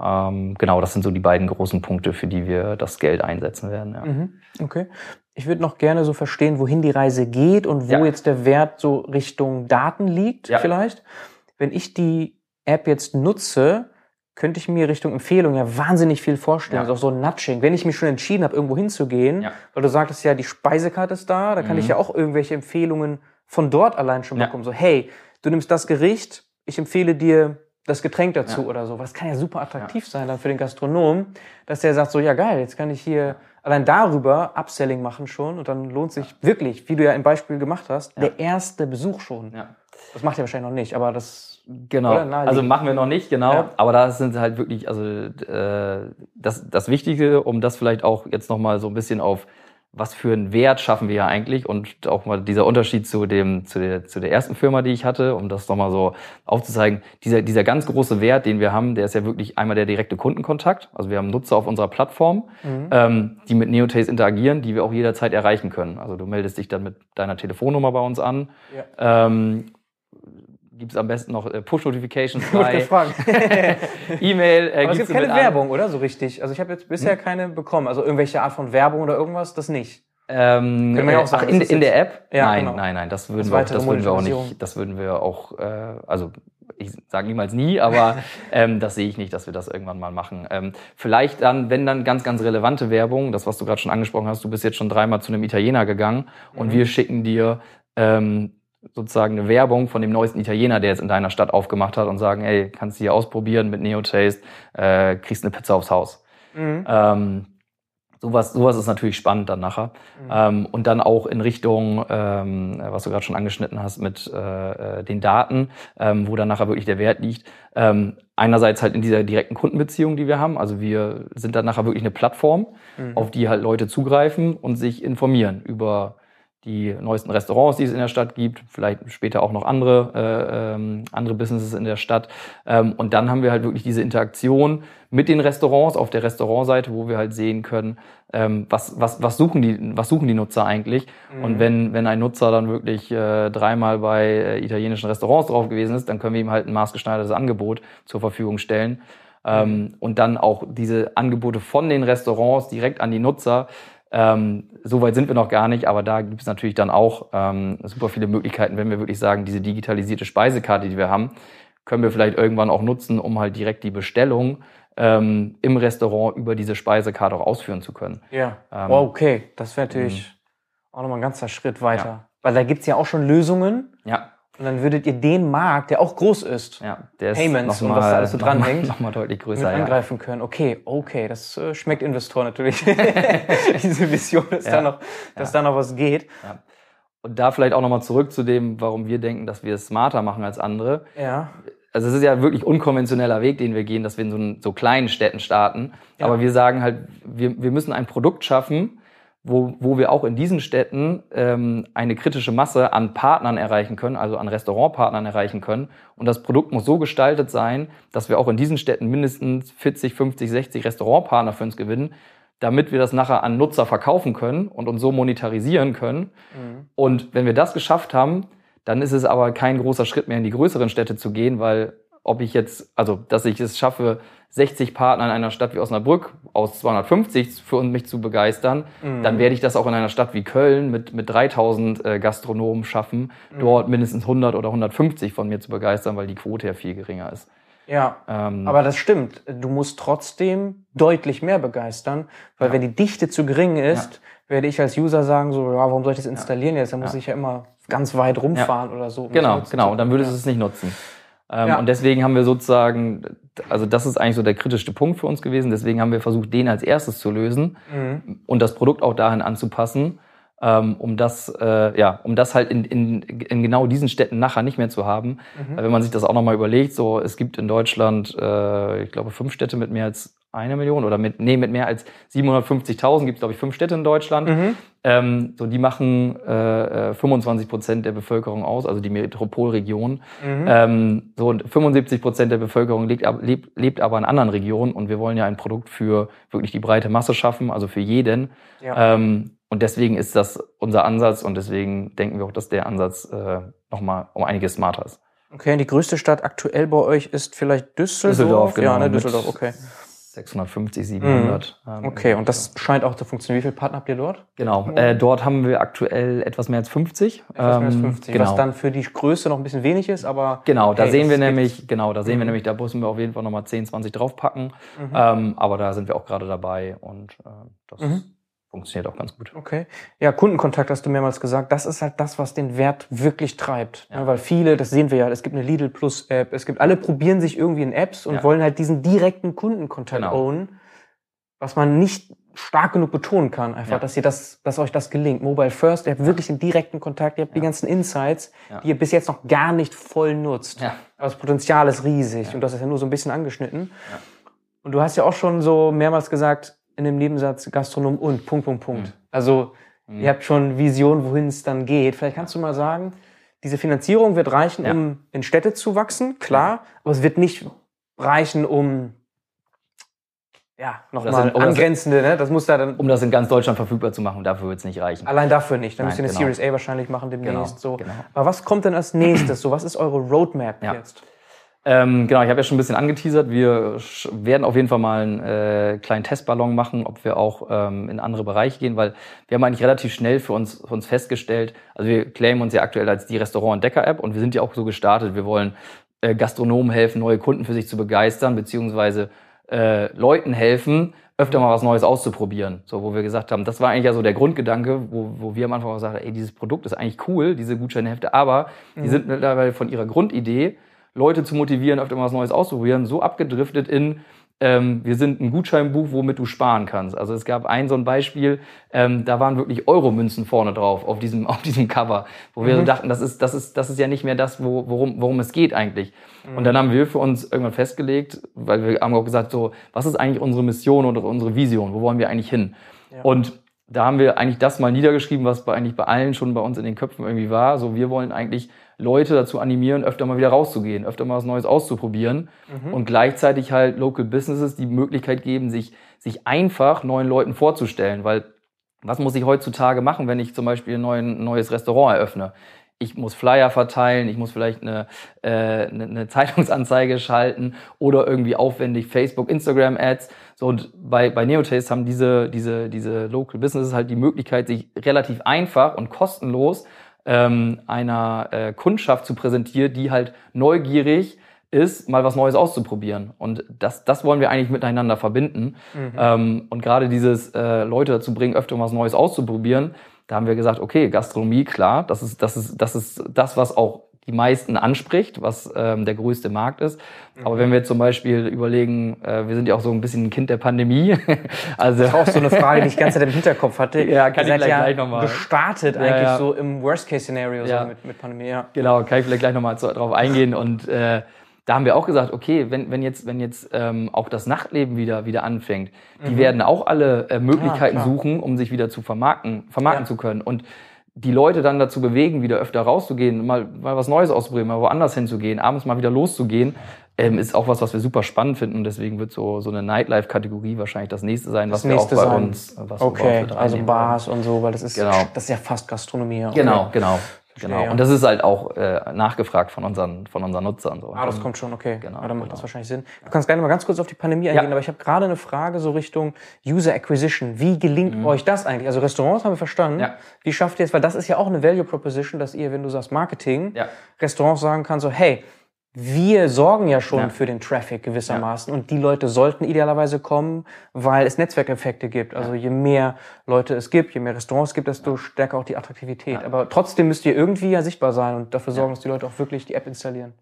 Ähm, genau, das sind so die beiden großen Punkte, für die wir das Geld einsetzen werden. Ja. Mhm. Okay. Ich würde noch gerne so verstehen, wohin die Reise geht und wo Ja. jetzt der Wert so Richtung Daten liegt, Ja. vielleicht. Wenn ich die App jetzt nutze, könnte ich mir Richtung Empfehlung ja wahnsinnig viel vorstellen. Ja. Also auch so ein Nudging. Wenn ich mich schon entschieden habe, irgendwo hinzugehen, Ja. weil du sagtest ja, die Speisekarte ist da, da kann ich ja auch irgendwelche Empfehlungen von dort allein schon Mhm. Ja. bekommen. So, hey, du nimmst das Gericht, ich empfehle dir das Getränk dazu Ja. oder so. Was kann ja super attraktiv sein dann für den Gastronom, dass der sagt so, ja geil, jetzt kann ich hier allein darüber Upselling machen schon und dann lohnt sich wirklich, wie du ja im Beispiel gemacht hast, der erste Besuch schon. Ja. Das macht ihr wahrscheinlich noch nicht, aber das Genau. Also machen wir noch nicht, genau. Ja. Aber da sind halt wirklich, also äh, das, das Wichtige, um das vielleicht auch jetzt nochmal so ein bisschen auf was für einen Wert schaffen wir ja eigentlich und auch mal dieser Unterschied zu dem zu der zu der ersten Firma, die ich hatte, um das nochmal so aufzuzeigen. Dieser dieser ganz große Wert, den wir haben, der ist ja wirklich einmal der direkte Kundenkontakt. Also wir haben Nutzer auf unserer Plattform, ähm, die mit Neotaste interagieren, die wir auch jederzeit erreichen können. Also du meldest dich dann mit deiner Telefonnummer bei uns an. Ähm, Gibt es am besten noch äh, Push-Notifications bei. E-Mail. Äh, Aber es gibt keine mit an. Werbung, oder? So richtig. Also ich habe jetzt bisher keine bekommen. Also irgendwelche Art von Werbung oder irgendwas, das nicht. Ähm, Können wir ja auch äh, sagen, ach, in, in der App? Ja, nein, genau. nein, nein, das würden, Das wir, auch, das würden wir auch nicht, das würden wir auch, äh, also ich sage niemals nie, aber ähm, das sehe ich nicht, dass wir das irgendwann mal machen. Ähm, vielleicht dann, wenn dann ganz, ganz relevante Werbung, das, was du gerade schon angesprochen hast, du bist jetzt schon dreimal zu einem Italiener gegangen und Mhm. wir schicken dir ähm, sozusagen eine Werbung von dem neuesten Italiener, der jetzt in deiner Stadt aufgemacht hat und sagen, ey, kannst du hier ausprobieren mit Neotaste, äh, kriegst eine Pizza aufs Haus. Mhm. Ähm, sowas, sowas ist natürlich spannend dann nachher. Ähm, und dann auch in Richtung, ähm, was du gerade schon angeschnitten hast, mit äh, äh, den Daten, ähm, wo dann nachher wirklich der Wert liegt. Ähm, einerseits halt in dieser direkten Kundenbeziehung, die wir haben. Also wir sind dann nachher wirklich eine Plattform, auf die halt Leute zugreifen und sich informieren über die neuesten Restaurants, die es in der Stadt gibt, vielleicht später auch noch andere, äh, ähm, andere Businesses in der Stadt. Ähm, und dann haben wir halt wirklich diese Interaktion mit den Restaurants auf der Restaurantseite, wo wir halt sehen können, ähm, was, was, was, suchen die, was suchen die Nutzer eigentlich. Und wenn, wenn ein Nutzer dann wirklich äh, dreimal bei äh, italienischen Restaurants drauf gewesen ist, dann können wir ihm halt ein maßgeschneidertes Angebot zur Verfügung stellen. Ähm, und dann auch diese Angebote von den Restaurants direkt an die Nutzer ähm, so weit sind wir noch gar nicht, aber da gibt es natürlich dann auch ähm, super viele Möglichkeiten, wenn wir wirklich sagen, diese digitalisierte Speisekarte, die wir haben, können wir vielleicht irgendwann auch nutzen, um halt direkt die Bestellung ähm, im Restaurant über diese Speisekarte auch ausführen zu können. Ja. Ähm, wow, okay. Das wäre natürlich auch nochmal ein ganzer Schritt weiter. Weil da gibt's ja auch schon Lösungen. Ja, Und dann würdet ihr den Markt, der auch groß ist, ja, der ist Payments noch und mal, was da alles so noch dranhängt, noch mal deutlich mit größer. Ja. angreifen können. Okay, okay, das äh, schmeckt Investor natürlich. Diese Vision, dass, Ja. da noch, dass da noch was geht. Und da vielleicht auch nochmal zurück zu dem, warum wir denken, dass wir es smarter machen als andere. Ja. also es ist ja wirklich unkonventioneller Weg, den wir gehen, dass wir in so, so kleinen Städten starten. Aber wir sagen halt, wir, wir müssen ein Produkt schaffen, wo, wo wir auch in diesen Städten ähm, eine kritische Masse an Partnern erreichen können, also an Restaurantpartnern erreichen können. Und das Produkt muss so gestaltet sein, dass wir auch in diesen Städten mindestens 40, 50, 60 Restaurantpartner für uns gewinnen, damit wir das nachher an Nutzer verkaufen können und uns so monetarisieren können. Und wenn wir das geschafft haben, dann ist es aber kein großer Schritt mehr in die größeren Städte zu gehen, weil ob ich jetzt, also dass ich es schaffe, 60 Partner in einer Stadt wie Osnabrück aus 250 für mich zu begeistern, dann werde ich das auch in einer Stadt wie Köln mit, mit 3000 äh, Gastronomen schaffen, dort mindestens 100 oder 150 von mir zu begeistern, weil die Quote ja viel geringer ist. Ja, Ähm, aber das stimmt. Du musst trotzdem deutlich mehr begeistern, weil wenn die Dichte zu gering ist, werde ich als User sagen, so, ja, warum soll ich das installieren jetzt? Da muss ich ja immer ganz weit rumfahren oder so. um Genau, genau. Und dann würdest du es nicht nutzen. Ähm, Ja. Und deswegen haben wir sozusagen, also das ist eigentlich so der kritischste Punkt für uns gewesen. Deswegen haben wir versucht, den als erstes zu lösen Mhm. und das Produkt auch dahin anzupassen, ähm, um das, äh, ja, um das halt in, in, in genau diesen Städten nachher nicht mehr zu haben. Mhm. Weil wenn man sich das auch nochmal überlegt, so es gibt in Deutschland, äh, ich glaube, fünf Städte mit mehr als eine Million oder mit, nee, mit mehr als 750.000 gibt es, glaube ich, fünf Städte in Deutschland. Mhm. Ähm, so, die machen äh, 25 äh, Prozent der Bevölkerung aus, also die Metropolregion. Mhm. Ähm, so, und 75 Prozent der Bevölkerung lebt, lebt, lebt aber in anderen Regionen und wir wollen ja ein Produkt für wirklich die breite Masse schaffen, also für jeden. Ja. Ähm, und deswegen ist das unser Ansatz und deswegen denken wir auch, dass der Ansatz äh, nochmal um einiges smarter ist. Okay, die größte Stadt aktuell bei euch ist vielleicht Düsseldorf? Düsseldorf, genau. Ja, ne, Düsseldorf, okay. 650, 700. Mhm. Okay, und das scheint auch zu funktionieren. Wie viele Partner habt ihr dort? Genau, äh, dort haben wir aktuell etwas mehr als 50. Etwas mehr als 50, ähm, genau. was dann für die Größe noch ein bisschen wenig ist, aber... Genau, da hey, sehen wir nämlich, genau, da sehen mhm. wir nämlich, da müssen wir auf jeden Fall nochmal 10, 20 draufpacken. Mhm. Ähm, aber da sind wir auch gerade dabei und äh, das... Funktioniert auch ganz gut. Okay. Ja, Kundenkontakt hast du mehrmals gesagt. Das ist halt das, was den Wert wirklich treibt. Ja. weil viele, das sehen wir ja, es gibt eine Lidl Plus App, es gibt, alle probieren sich irgendwie in Apps und ja. wollen halt diesen direkten Kundenkontakt genau. ownen, was man nicht stark genug betonen kann, einfach, ja. dass ihr das, dass euch das gelingt. Mobile First, ihr habt wirklich den direkten Kontakt, ihr habt die ganzen Insights, die ihr bis jetzt noch gar nicht voll nutzt. Ja. Aber das Potenzial ist riesig und das ist ja nur so ein bisschen angeschnitten. Und du hast ja auch schon so mehrmals gesagt, in dem Nebensatz Gastronom und Punkt, Punkt, Punkt. Mhm. Also mhm. ihr habt schon Vision, wohin es dann geht. Vielleicht kannst du mal sagen, diese Finanzierung wird reichen, ja. um in Städte zu wachsen, klar, aber es wird nicht reichen, um ja, nochmal um angrenzende, ne? Das muss da dann. Um das in ganz Deutschland verfügbar zu machen, dafür wird es nicht reichen. Allein dafür nicht. Dann müsst ihr eine genau. Series A wahrscheinlich machen demnächst. Genau, so. Genau. Aber was kommt denn als nächstes? So, was ist eure Roadmap ja. jetzt? Ähm, genau, ich habe ja schon ein bisschen angeteasert. Wir werden auf jeden Fall mal einen äh, kleinen Testballon machen, ob wir auch ähm, in andere Bereiche gehen, weil wir haben eigentlich relativ schnell für uns, für uns festgestellt, also wir claimen uns ja aktuell als die Restaurant-Entdecker-App und wir sind ja auch so gestartet. Wir wollen äh, Gastronomen helfen, neue Kunden für sich zu begeistern, beziehungsweise äh, Leuten helfen, öfter mal was Neues auszuprobieren. So, wo wir gesagt haben, das war eigentlich ja so der Grundgedanke, wo, wo wir am Anfang auch gesagt haben, ey, dieses Produkt ist eigentlich cool, diese Gutscheinhefte, aber mhm. die sind mittlerweile von ihrer Grundidee Leute zu motivieren, öfter mal was Neues auszuprobieren, so abgedriftet in, ähm, wir sind ein Gutscheinbuch, womit du sparen kannst. Also es gab ein so ein Beispiel, ähm, da waren wirklich Euro-Münzen vorne drauf auf diesem, auf diesem Cover, wo wir mhm. so dachten, das ist, das ist, das ist ja nicht mehr das, wo, worum, worum es geht eigentlich. Mhm. Und dann haben wir für uns irgendwann festgelegt, weil wir haben auch gesagt, so, was ist eigentlich unsere Mission oder unsere Vision? Wo wollen wir eigentlich hin? Ja. Und da haben wir eigentlich das mal niedergeschrieben, was bei, eigentlich bei allen schon bei uns in den Köpfen irgendwie war. So, wir wollen eigentlich Leute dazu animieren, öfter mal wieder rauszugehen, öfter mal was Neues auszuprobieren mhm. und gleichzeitig halt Local Businesses die Möglichkeit geben, sich, sich einfach neuen Leuten vorzustellen, weil was muss ich heutzutage machen, wenn ich zum Beispiel ein neues Restaurant eröffne? ich muss Flyer verteilen, ich muss vielleicht eine, äh, eine, eine Zeitungsanzeige schalten oder irgendwie aufwendig Facebook, Instagram Ads. So und bei, bei Neotaste haben diese, diese, diese Local Businesses halt die Möglichkeit, sich relativ einfach und kostenlos ähm, einer äh, Kundschaft zu präsentieren, die halt neugierig ist, mal was Neues auszuprobieren. Und das, das wollen wir eigentlich miteinander verbinden. Mhm. Ähm, und gerade dieses äh, Leute dazu bringen, öfter was Neues auszuprobieren, da haben wir gesagt, okay, Gastronomie, klar, das ist das, ist, das, ist das was auch die meisten anspricht, was ähm, der größte Markt ist. Mhm. Aber wenn wir zum Beispiel überlegen, äh, wir sind ja auch so ein bisschen ein Kind der Pandemie. also das ist auch so eine Frage, die ich ganz im Hinterkopf hatte. Ja, kann ich gleich, ja gleich nochmal. Gestartet ja, eigentlich ja. so im Worst-Case-Szenario ja. so mit, mit Pandemie. Ja. Genau, kann ich vielleicht gleich nochmal drauf eingehen und äh, da haben wir auch gesagt, okay, wenn, wenn jetzt, wenn jetzt ähm, auch das Nachtleben wieder, wieder anfängt, die mhm. werden auch alle äh, Möglichkeiten ja, suchen, um sich wieder zu vermarkten, vermarkten ja. zu können. Und die Leute dann dazu bewegen, wieder öfter rauszugehen, mal, mal was Neues auszuprobieren, mal woanders hinzugehen, abends mal wieder loszugehen, ähm, ist auch was, was wir super spannend finden. Und deswegen wird so, so eine Nightlife-Kategorie wahrscheinlich das nächste sein, was das wir auch bei sein. uns, was okay, wir also Bars und so, weil das ist, genau. das ist ja fast Gastronomie. Okay. Genau, genau. Genau. Und das ist halt auch äh, nachgefragt von unseren, von unseren Nutzern. So. Ah, das kommt schon, okay. Genau. Ja, dann macht genau. das wahrscheinlich Sinn. Du kannst gerne mal ganz kurz auf die Pandemie eingehen, ja. aber ich habe gerade eine Frage so Richtung User Acquisition. Wie gelingt mhm. euch das eigentlich? Also Restaurants haben wir verstanden. Ja. Wie schafft ihr es? Weil das ist ja auch eine Value Proposition, dass ihr, wenn du sagst Marketing, ja. Restaurants sagen kann so, hey, wir sorgen ja schon ja. für den Traffic gewissermaßen ja. und die Leute sollten idealerweise kommen, weil es Netzwerkeffekte gibt. Also je mehr Leute es gibt, je mehr Restaurants es gibt, desto stärker auch die Attraktivität. Aber trotzdem müsst ihr irgendwie ja sichtbar sein und dafür sorgen, dass die Leute auch wirklich die App installieren.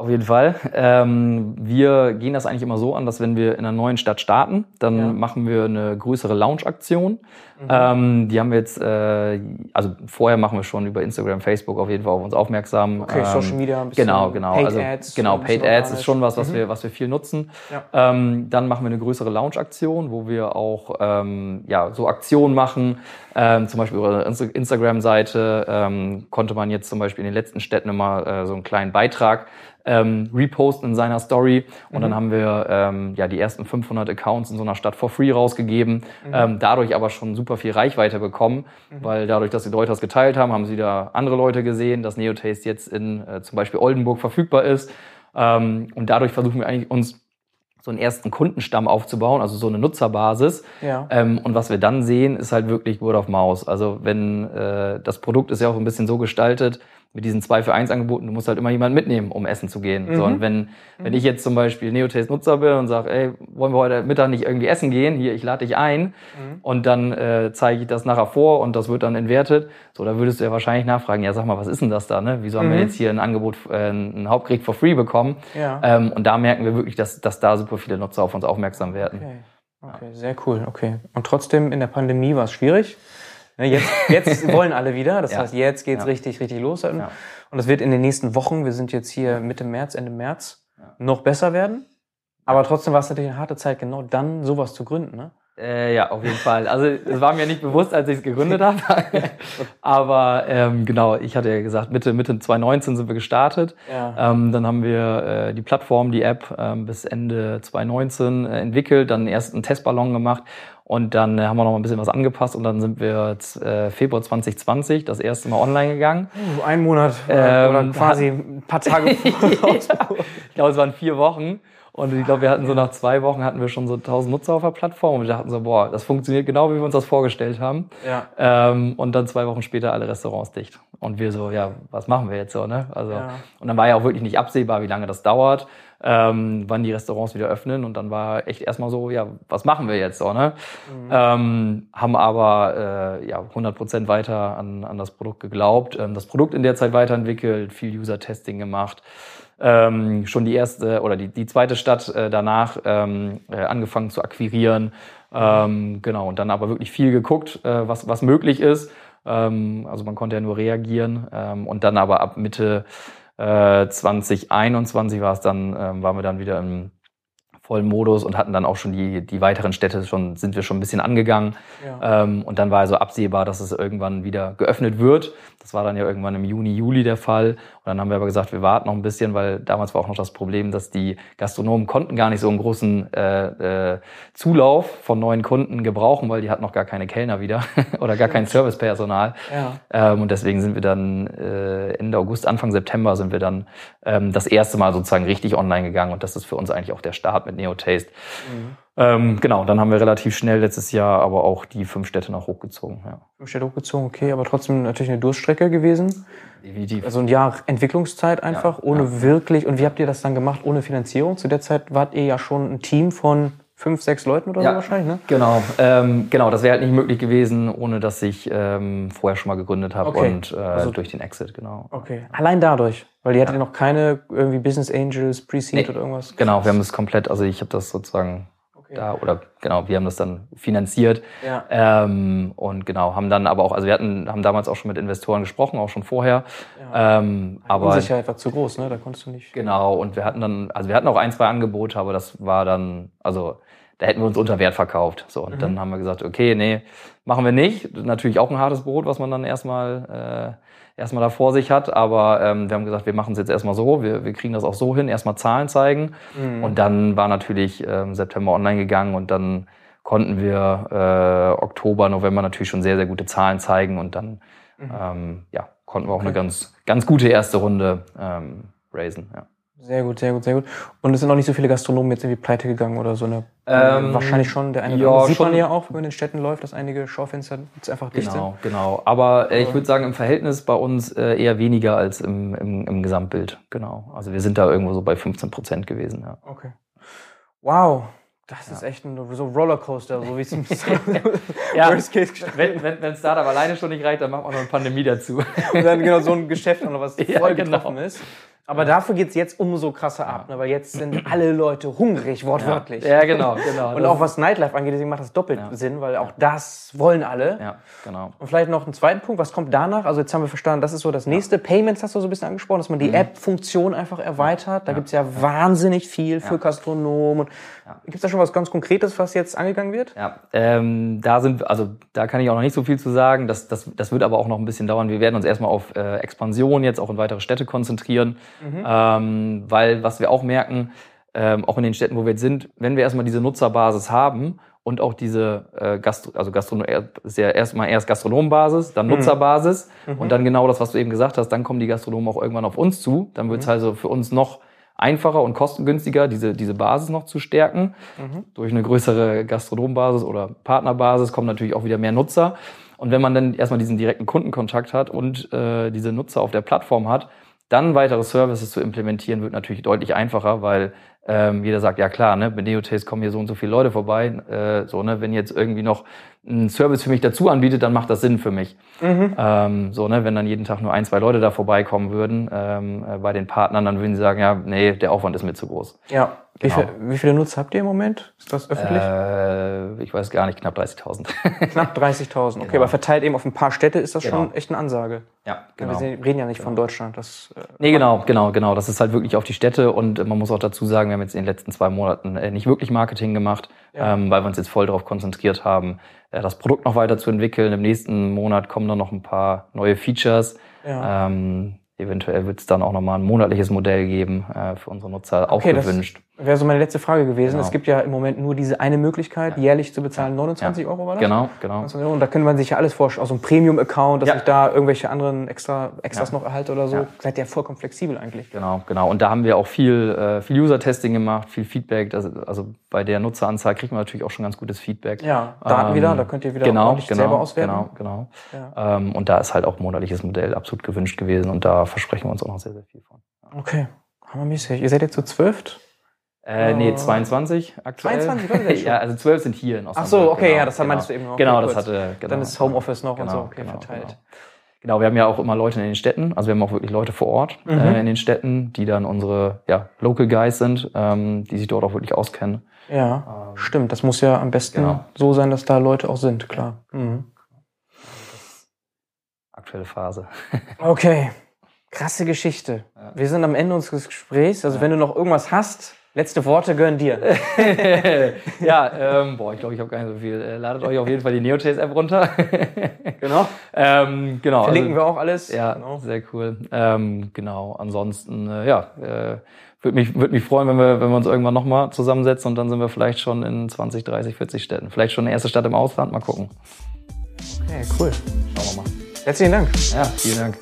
Auf jeden Fall. Ähm, wir gehen das eigentlich immer so an, dass wenn wir in einer neuen Stadt starten, dann Ja. machen wir eine größere Launch-Aktion. Ähm, die haben wir jetzt, äh, also vorher machen wir schon über Instagram, Facebook auf jeden Fall auf uns aufmerksam. Okay, ähm, Social Media, ein bisschen Genau, genau. Paid also, Ads, Genau, Paid Ads ist schon was, was, wir, was wir viel nutzen. Ja. Ähm, dann machen wir eine größere Launch-Aktion, wo wir auch ähm, ja, so Aktionen machen. Ähm, zum Beispiel über unsere Instagram-Seite ähm, konnte man jetzt zum Beispiel in den letzten Städten immer äh, so einen kleinen Beitrag ähm, reposten in seiner Story. Und dann haben wir ähm, ja die ersten 500 Accounts in so einer Stadt for free rausgegeben. Ähm, dadurch aber schon super viel Reichweite bekommen, weil dadurch, dass die Leute das geteilt haben, haben sie wieder andere Leute gesehen, dass Neotaste jetzt in äh, zum Beispiel Oldenburg verfügbar ist. Ähm, und dadurch versuchen wir eigentlich uns so einen ersten Kundenstamm aufzubauen, also so eine Nutzerbasis. Ja. Ähm, und was wir dann sehen, ist halt wirklich Word of Mouse. Also wenn äh, das Produkt ist ja auch ein bisschen so gestaltet, mit diesen 2 für 1 Angeboten, du musst halt immer jemanden mitnehmen, um essen zu gehen. So, und wenn, wenn ich jetzt zum Beispiel Neotaste Nutzer bin und sage, ey, wollen wir heute Mittag nicht irgendwie essen gehen? Hier, ich lade dich ein und dann äh, zeige ich das nachher vor und das wird dann entwertet. So, da würdest du ja wahrscheinlich nachfragen, ja, sag mal, was ist denn das da? Ne? Wieso haben wir jetzt hier ein Angebot, äh, ein Hauptkrieg for free bekommen? Ja. Ähm, und da merken wir wirklich, dass, dass da super viele Nutzer auf uns aufmerksam werden. Okay. okay, sehr cool. Okay. Und trotzdem in der Pandemie war es schwierig. Ne, Jetzt, jetzt wollen alle wieder. Das Ja. heißt, jetzt geht's Ja. richtig, richtig los. Und das wird in den nächsten Wochen, wir sind jetzt hier Mitte März, Ende März, noch besser werden. Aber trotzdem war es natürlich eine harte Zeit, genau dann sowas zu gründen. Ne? Äh, ja, auf jeden Fall. Also es war mir nicht bewusst, als ich es gegründet habe. Aber ähm, genau, ich hatte ja gesagt, Mitte, Mitte 2019 sind wir gestartet. Ja. Ähm, dann haben wir äh, die Plattform, die App ähm, bis Ende 2019 äh, entwickelt, dann erst einen Testballon gemacht und dann äh, haben wir noch mal ein bisschen was angepasst und dann sind wir jetzt, äh, Februar 2020 das erste Mal online gegangen. Uh, Ein Monat Ähm, oder quasi ein paar Tage voraus. Ich glaube, es waren vier Wochen. Und ich glaube, wir hatten so nach zwei Wochen hatten wir schon so 1000 Nutzer auf der Plattform und wir dachten so, boah, das funktioniert genau, wie wir uns das vorgestellt haben. Ja. Ähm, und dann zwei Wochen später alle Restaurants dicht. Und wir so, ja, was machen wir jetzt so, ne? Also, Ja. und dann war ja auch wirklich nicht absehbar, wie lange das dauert, ähm, wann die Restaurants wieder öffnen. Und dann war echt erstmal so, ja, was machen wir jetzt so, ne? Ähm, haben aber äh, ja 100 Prozent weiter an, an das Produkt geglaubt, ähm, das Produkt in der Zeit weiterentwickelt, viel User-Testing gemacht. Ähm, schon die erste oder die, die zweite Stadt äh, danach ähm, äh, angefangen zu akquirieren. Ähm, genau, und dann aber wirklich viel geguckt, äh, was, was möglich ist. Ähm, also man konnte ja nur reagieren. Ähm, und dann aber ab Mitte 2021 war es dann, ähm, waren wir dann wieder im vollen Modus und hatten dann auch schon die, die weiteren Städte schon, sind wir schon ein bisschen angegangen. Ja. Ähm, und dann war also absehbar, dass es irgendwann wieder geöffnet wird. Das war dann ja irgendwann im Juni, Juli der Fall. Und dann haben wir aber gesagt, wir warten noch ein bisschen, weil damals war auch noch das Problem, dass die Gastronomen konnten gar nicht so einen großen äh, äh, Zulauf von neuen Kunden gebrauchen, weil die hatten noch gar keine Kellner wieder oder gar kein Servicepersonal. Ja. Ähm, und deswegen sind wir dann äh, Ende August, Anfang September sind wir dann ähm, das erste Mal sozusagen richtig online gegangen. Und das ist für uns eigentlich auch der Start mit Neotaste. Ähm, genau, dann haben wir relativ schnell letztes Jahr aber auch die fünf Städte noch hochgezogen. Ja. Fünf Städte hochgezogen, okay, aber trotzdem natürlich eine Durststrecke gewesen. Definitiv. Also ein Jahr Entwicklungszeit einfach, Ja, ohne wirklich. Und wie habt ihr das dann gemacht ohne Finanzierung? Zu der Zeit wart ihr ja schon ein Team von fünf, sechs Leuten oder Ja. so wahrscheinlich, ne? Genau, ähm, genau, das wäre halt nicht möglich gewesen, ohne dass ich ähm, vorher schon mal gegründet habe Okay. und äh, Also- durch den Exit, genau. Okay. Allein dadurch. Weil ihr hattet ja noch keine irgendwie Business Angels, Pre-Seed Nee. oder irgendwas. Genau, wir haben das komplett, also ich habe das sozusagen Okay. da oder genau, wir haben das dann finanziert Ja. ähm, und genau haben dann aber auch, also wir hatten haben damals auch schon mit Investoren gesprochen, auch schon vorher, ähm, aber Unsicherheit war zu groß, ne? Da konntest du nicht. Genau, und wir hatten dann, also wir hatten auch ein, zwei Angebote, aber das war dann, also da hätten wir uns unter Wert verkauft. So, und dann haben wir gesagt, okay, nee, machen wir nicht. Natürlich auch ein hartes Brot, was man dann erstmal äh, erstmal da vor sich hat, aber ähm, wir haben gesagt, wir machen es jetzt erstmal so, wir, wir kriegen das auch so hin, erstmal Zahlen zeigen. Und dann war natürlich ähm, September online gegangen und dann konnten wir äh, Oktober, November natürlich schon sehr, sehr gute Zahlen zeigen und dann ähm, ja, konnten wir auch eine ganz, ganz gute erste Runde ähm, raisen. Ja. Sehr gut, sehr gut, sehr gut. Und es sind auch nicht so viele Gastronomen jetzt irgendwie pleite gegangen oder so eine. Ähm, wahrscheinlich schon. Der eine ja, andere sieht man schon. ja auch, wenn man in den Städten läuft, dass einige Schaufenster jetzt einfach dicht Genau, genau. Aber äh, ich würde sagen, im Verhältnis bei uns äh, eher weniger als im, im, im Gesamtbild. Genau. Also wir sind da irgendwo so bei 15 Prozent gewesen. Ja. sind. Okay. Wow. Das ist echt ein so Rollercoaster, so wie es im Worst Case gestellt Wenn, wenn, wenn Startup alleine schon nicht reicht, dann machen wir noch eine Pandemie dazu. Und dann genau so ein Geschäft noch was Ja, voll genau. getroffen ist. Aber dafür geht's jetzt umso krasser ab, ne? weil jetzt sind alle Leute hungrig, wortwörtlich. Ja, genau, genau. Und auch was Nightlife angeht, deswegen macht das doppelt Sinn, weil auch das wollen alle. Ja, genau. Und vielleicht noch einen zweiten Punkt, was kommt danach? Also jetzt haben wir verstanden, das ist so das nächste. Payments hast du so ein bisschen angesprochen, dass man Mhm. die App-Funktion einfach erweitert. Da gibt's ja wahnsinnig viel für Gastronomen. Gibt's da schon was ganz Konkretes, was jetzt angegangen wird? Ja, ähm, da sind, also da kann ich auch noch nicht so viel zu sagen. Das, das, das wird aber auch noch ein bisschen dauern. Wir werden uns erstmal auf äh, Expansion jetzt auch in weitere Städte konzentrieren, ähm, weil was wir auch merken, ähm, auch in den Städten, wo wir jetzt sind, wenn wir erstmal diese Nutzerbasis haben und auch diese äh, Gastro, also Gastronom, ist ja erstmal erst Gastronomenbasis, dann Nutzerbasis und dann genau das, was du eben gesagt hast, dann kommen die Gastronomen auch irgendwann auf uns zu. Dann wird es also für uns noch einfacher und kostengünstiger, diese, diese Basis noch zu stärken. Durch eine größere Gastronombasis oder Partnerbasis kommen natürlich auch wieder mehr Nutzer. Und wenn man dann erstmal diesen direkten Kundenkontakt hat und äh, diese Nutzer auf der Plattform hat, dann weitere Services zu implementieren, wird natürlich deutlich einfacher, weil ähm, jeder sagt, ja klar, ne, mit Neotaste kommen hier so und so viele Leute vorbei. Äh, so, ne, wenn jetzt irgendwie noch ein Service für mich dazu anbietet, dann macht das Sinn für mich. Ähm, so, ne, wenn dann jeden Tag nur ein, zwei Leute da vorbeikommen würden ähm, äh, bei den Partnern, dann würden sie sagen, ja, nee, der Aufwand ist mir zu groß. Ja. Wie, Genau. viel, wie viele Nutzer habt ihr im Moment? Ist das öffentlich? Äh, ich weiß gar nicht, knapp 30.000. Knapp 30.000. Okay, aber verteilt eben auf ein paar Städte ist das Genau. schon echt eine Ansage. ja, Wir sehen- reden ja nicht von Deutschland. Das, äh, Nee, genau, genau, genau. Das ist halt wirklich auf die Städte und äh, man muss auch dazu sagen, wir haben jetzt in den letzten zwei Monaten äh, nicht wirklich Marketing gemacht, ähm, weil wir uns jetzt voll darauf konzentriert haben, das Produkt noch weiterzuentwickeln. Im nächsten Monat kommen dann noch ein paar neue Features. Ja. Ähm, eventuell wird es dann auch nochmal ein monatliches Modell geben äh, für unsere Nutzer, auch Okay, gewünscht. Wäre so meine letzte Frage gewesen. Genau. Es gibt ja im Moment nur diese eine Möglichkeit, jährlich zu bezahlen. 29 Euro war das? Genau, genau. 29 Euro. Und da könnte man sich ja alles vorstellen. Aus so einem Premium-Account, dass Ja. ich da irgendwelche anderen extra, Extras Ja. noch erhalte oder so. Ja. Seid ihr vollkommen flexibel eigentlich. Genau, genau. Und da haben wir auch viel, äh, viel User-Testing gemacht, viel Feedback. Das, also bei der Nutzeranzahl kriegt man natürlich auch schon ganz gutes Feedback. Ja, Daten Ähm, wieder, da könnt ihr wieder genau, genau, selber auswerten. Genau, genau. Ähm, und da ist halt auch monatliches Modell absolut gewünscht gewesen und da versprechen wir uns auch noch sehr, sehr viel von. Okay, hammermäßig. Ihr seid jetzt zu zwölf? Äh, nee, 22 aktuell. 22 Leute jetzt schon? ja, also 12 sind hier in Ach Osnabrück. so, okay, genau, ja, das genau. meintest du eben noch. Genau, Okay, das kurz. hatte, genau. Dann ist Homeoffice noch und genau, so, okay, genau, verteilt. Genau. genau, wir haben ja auch immer Leute in den Städten, also wir haben auch wirklich Leute vor Ort Mhm. äh, in den Städten, die dann unsere ja, Local Guys sind, ähm, die sich dort auch wirklich auskennen. Ja, stimmt. Das muss ja am besten genau. so sein, dass da Leute auch sind, klar. Mhm. Aktuelle Phase. Okay, krasse Geschichte. Wir sind am Ende unseres Gesprächs. Also wenn du noch irgendwas hast, letzte Worte gönnen dir. ja, ähm, boah, ich glaube, ich habe gar nicht so viel. Äh, ladet euch auf jeden Fall die Neotaste-App runter. Genau. ähm, genau. Verlinken also, wir auch alles. Ja, Genau. sehr cool. Ähm, genau. Ansonsten, äh, ja, äh, würde mich, würd mich freuen, wenn wir, wenn wir uns irgendwann nochmal zusammensetzen und dann sind wir vielleicht schon in 20, 30, 40 Städten. Vielleicht schon eine erste Stadt im Ausland. Mal gucken. Okay, cool. Schauen wir mal. Herzlichen Dank. Ja, vielen Dank.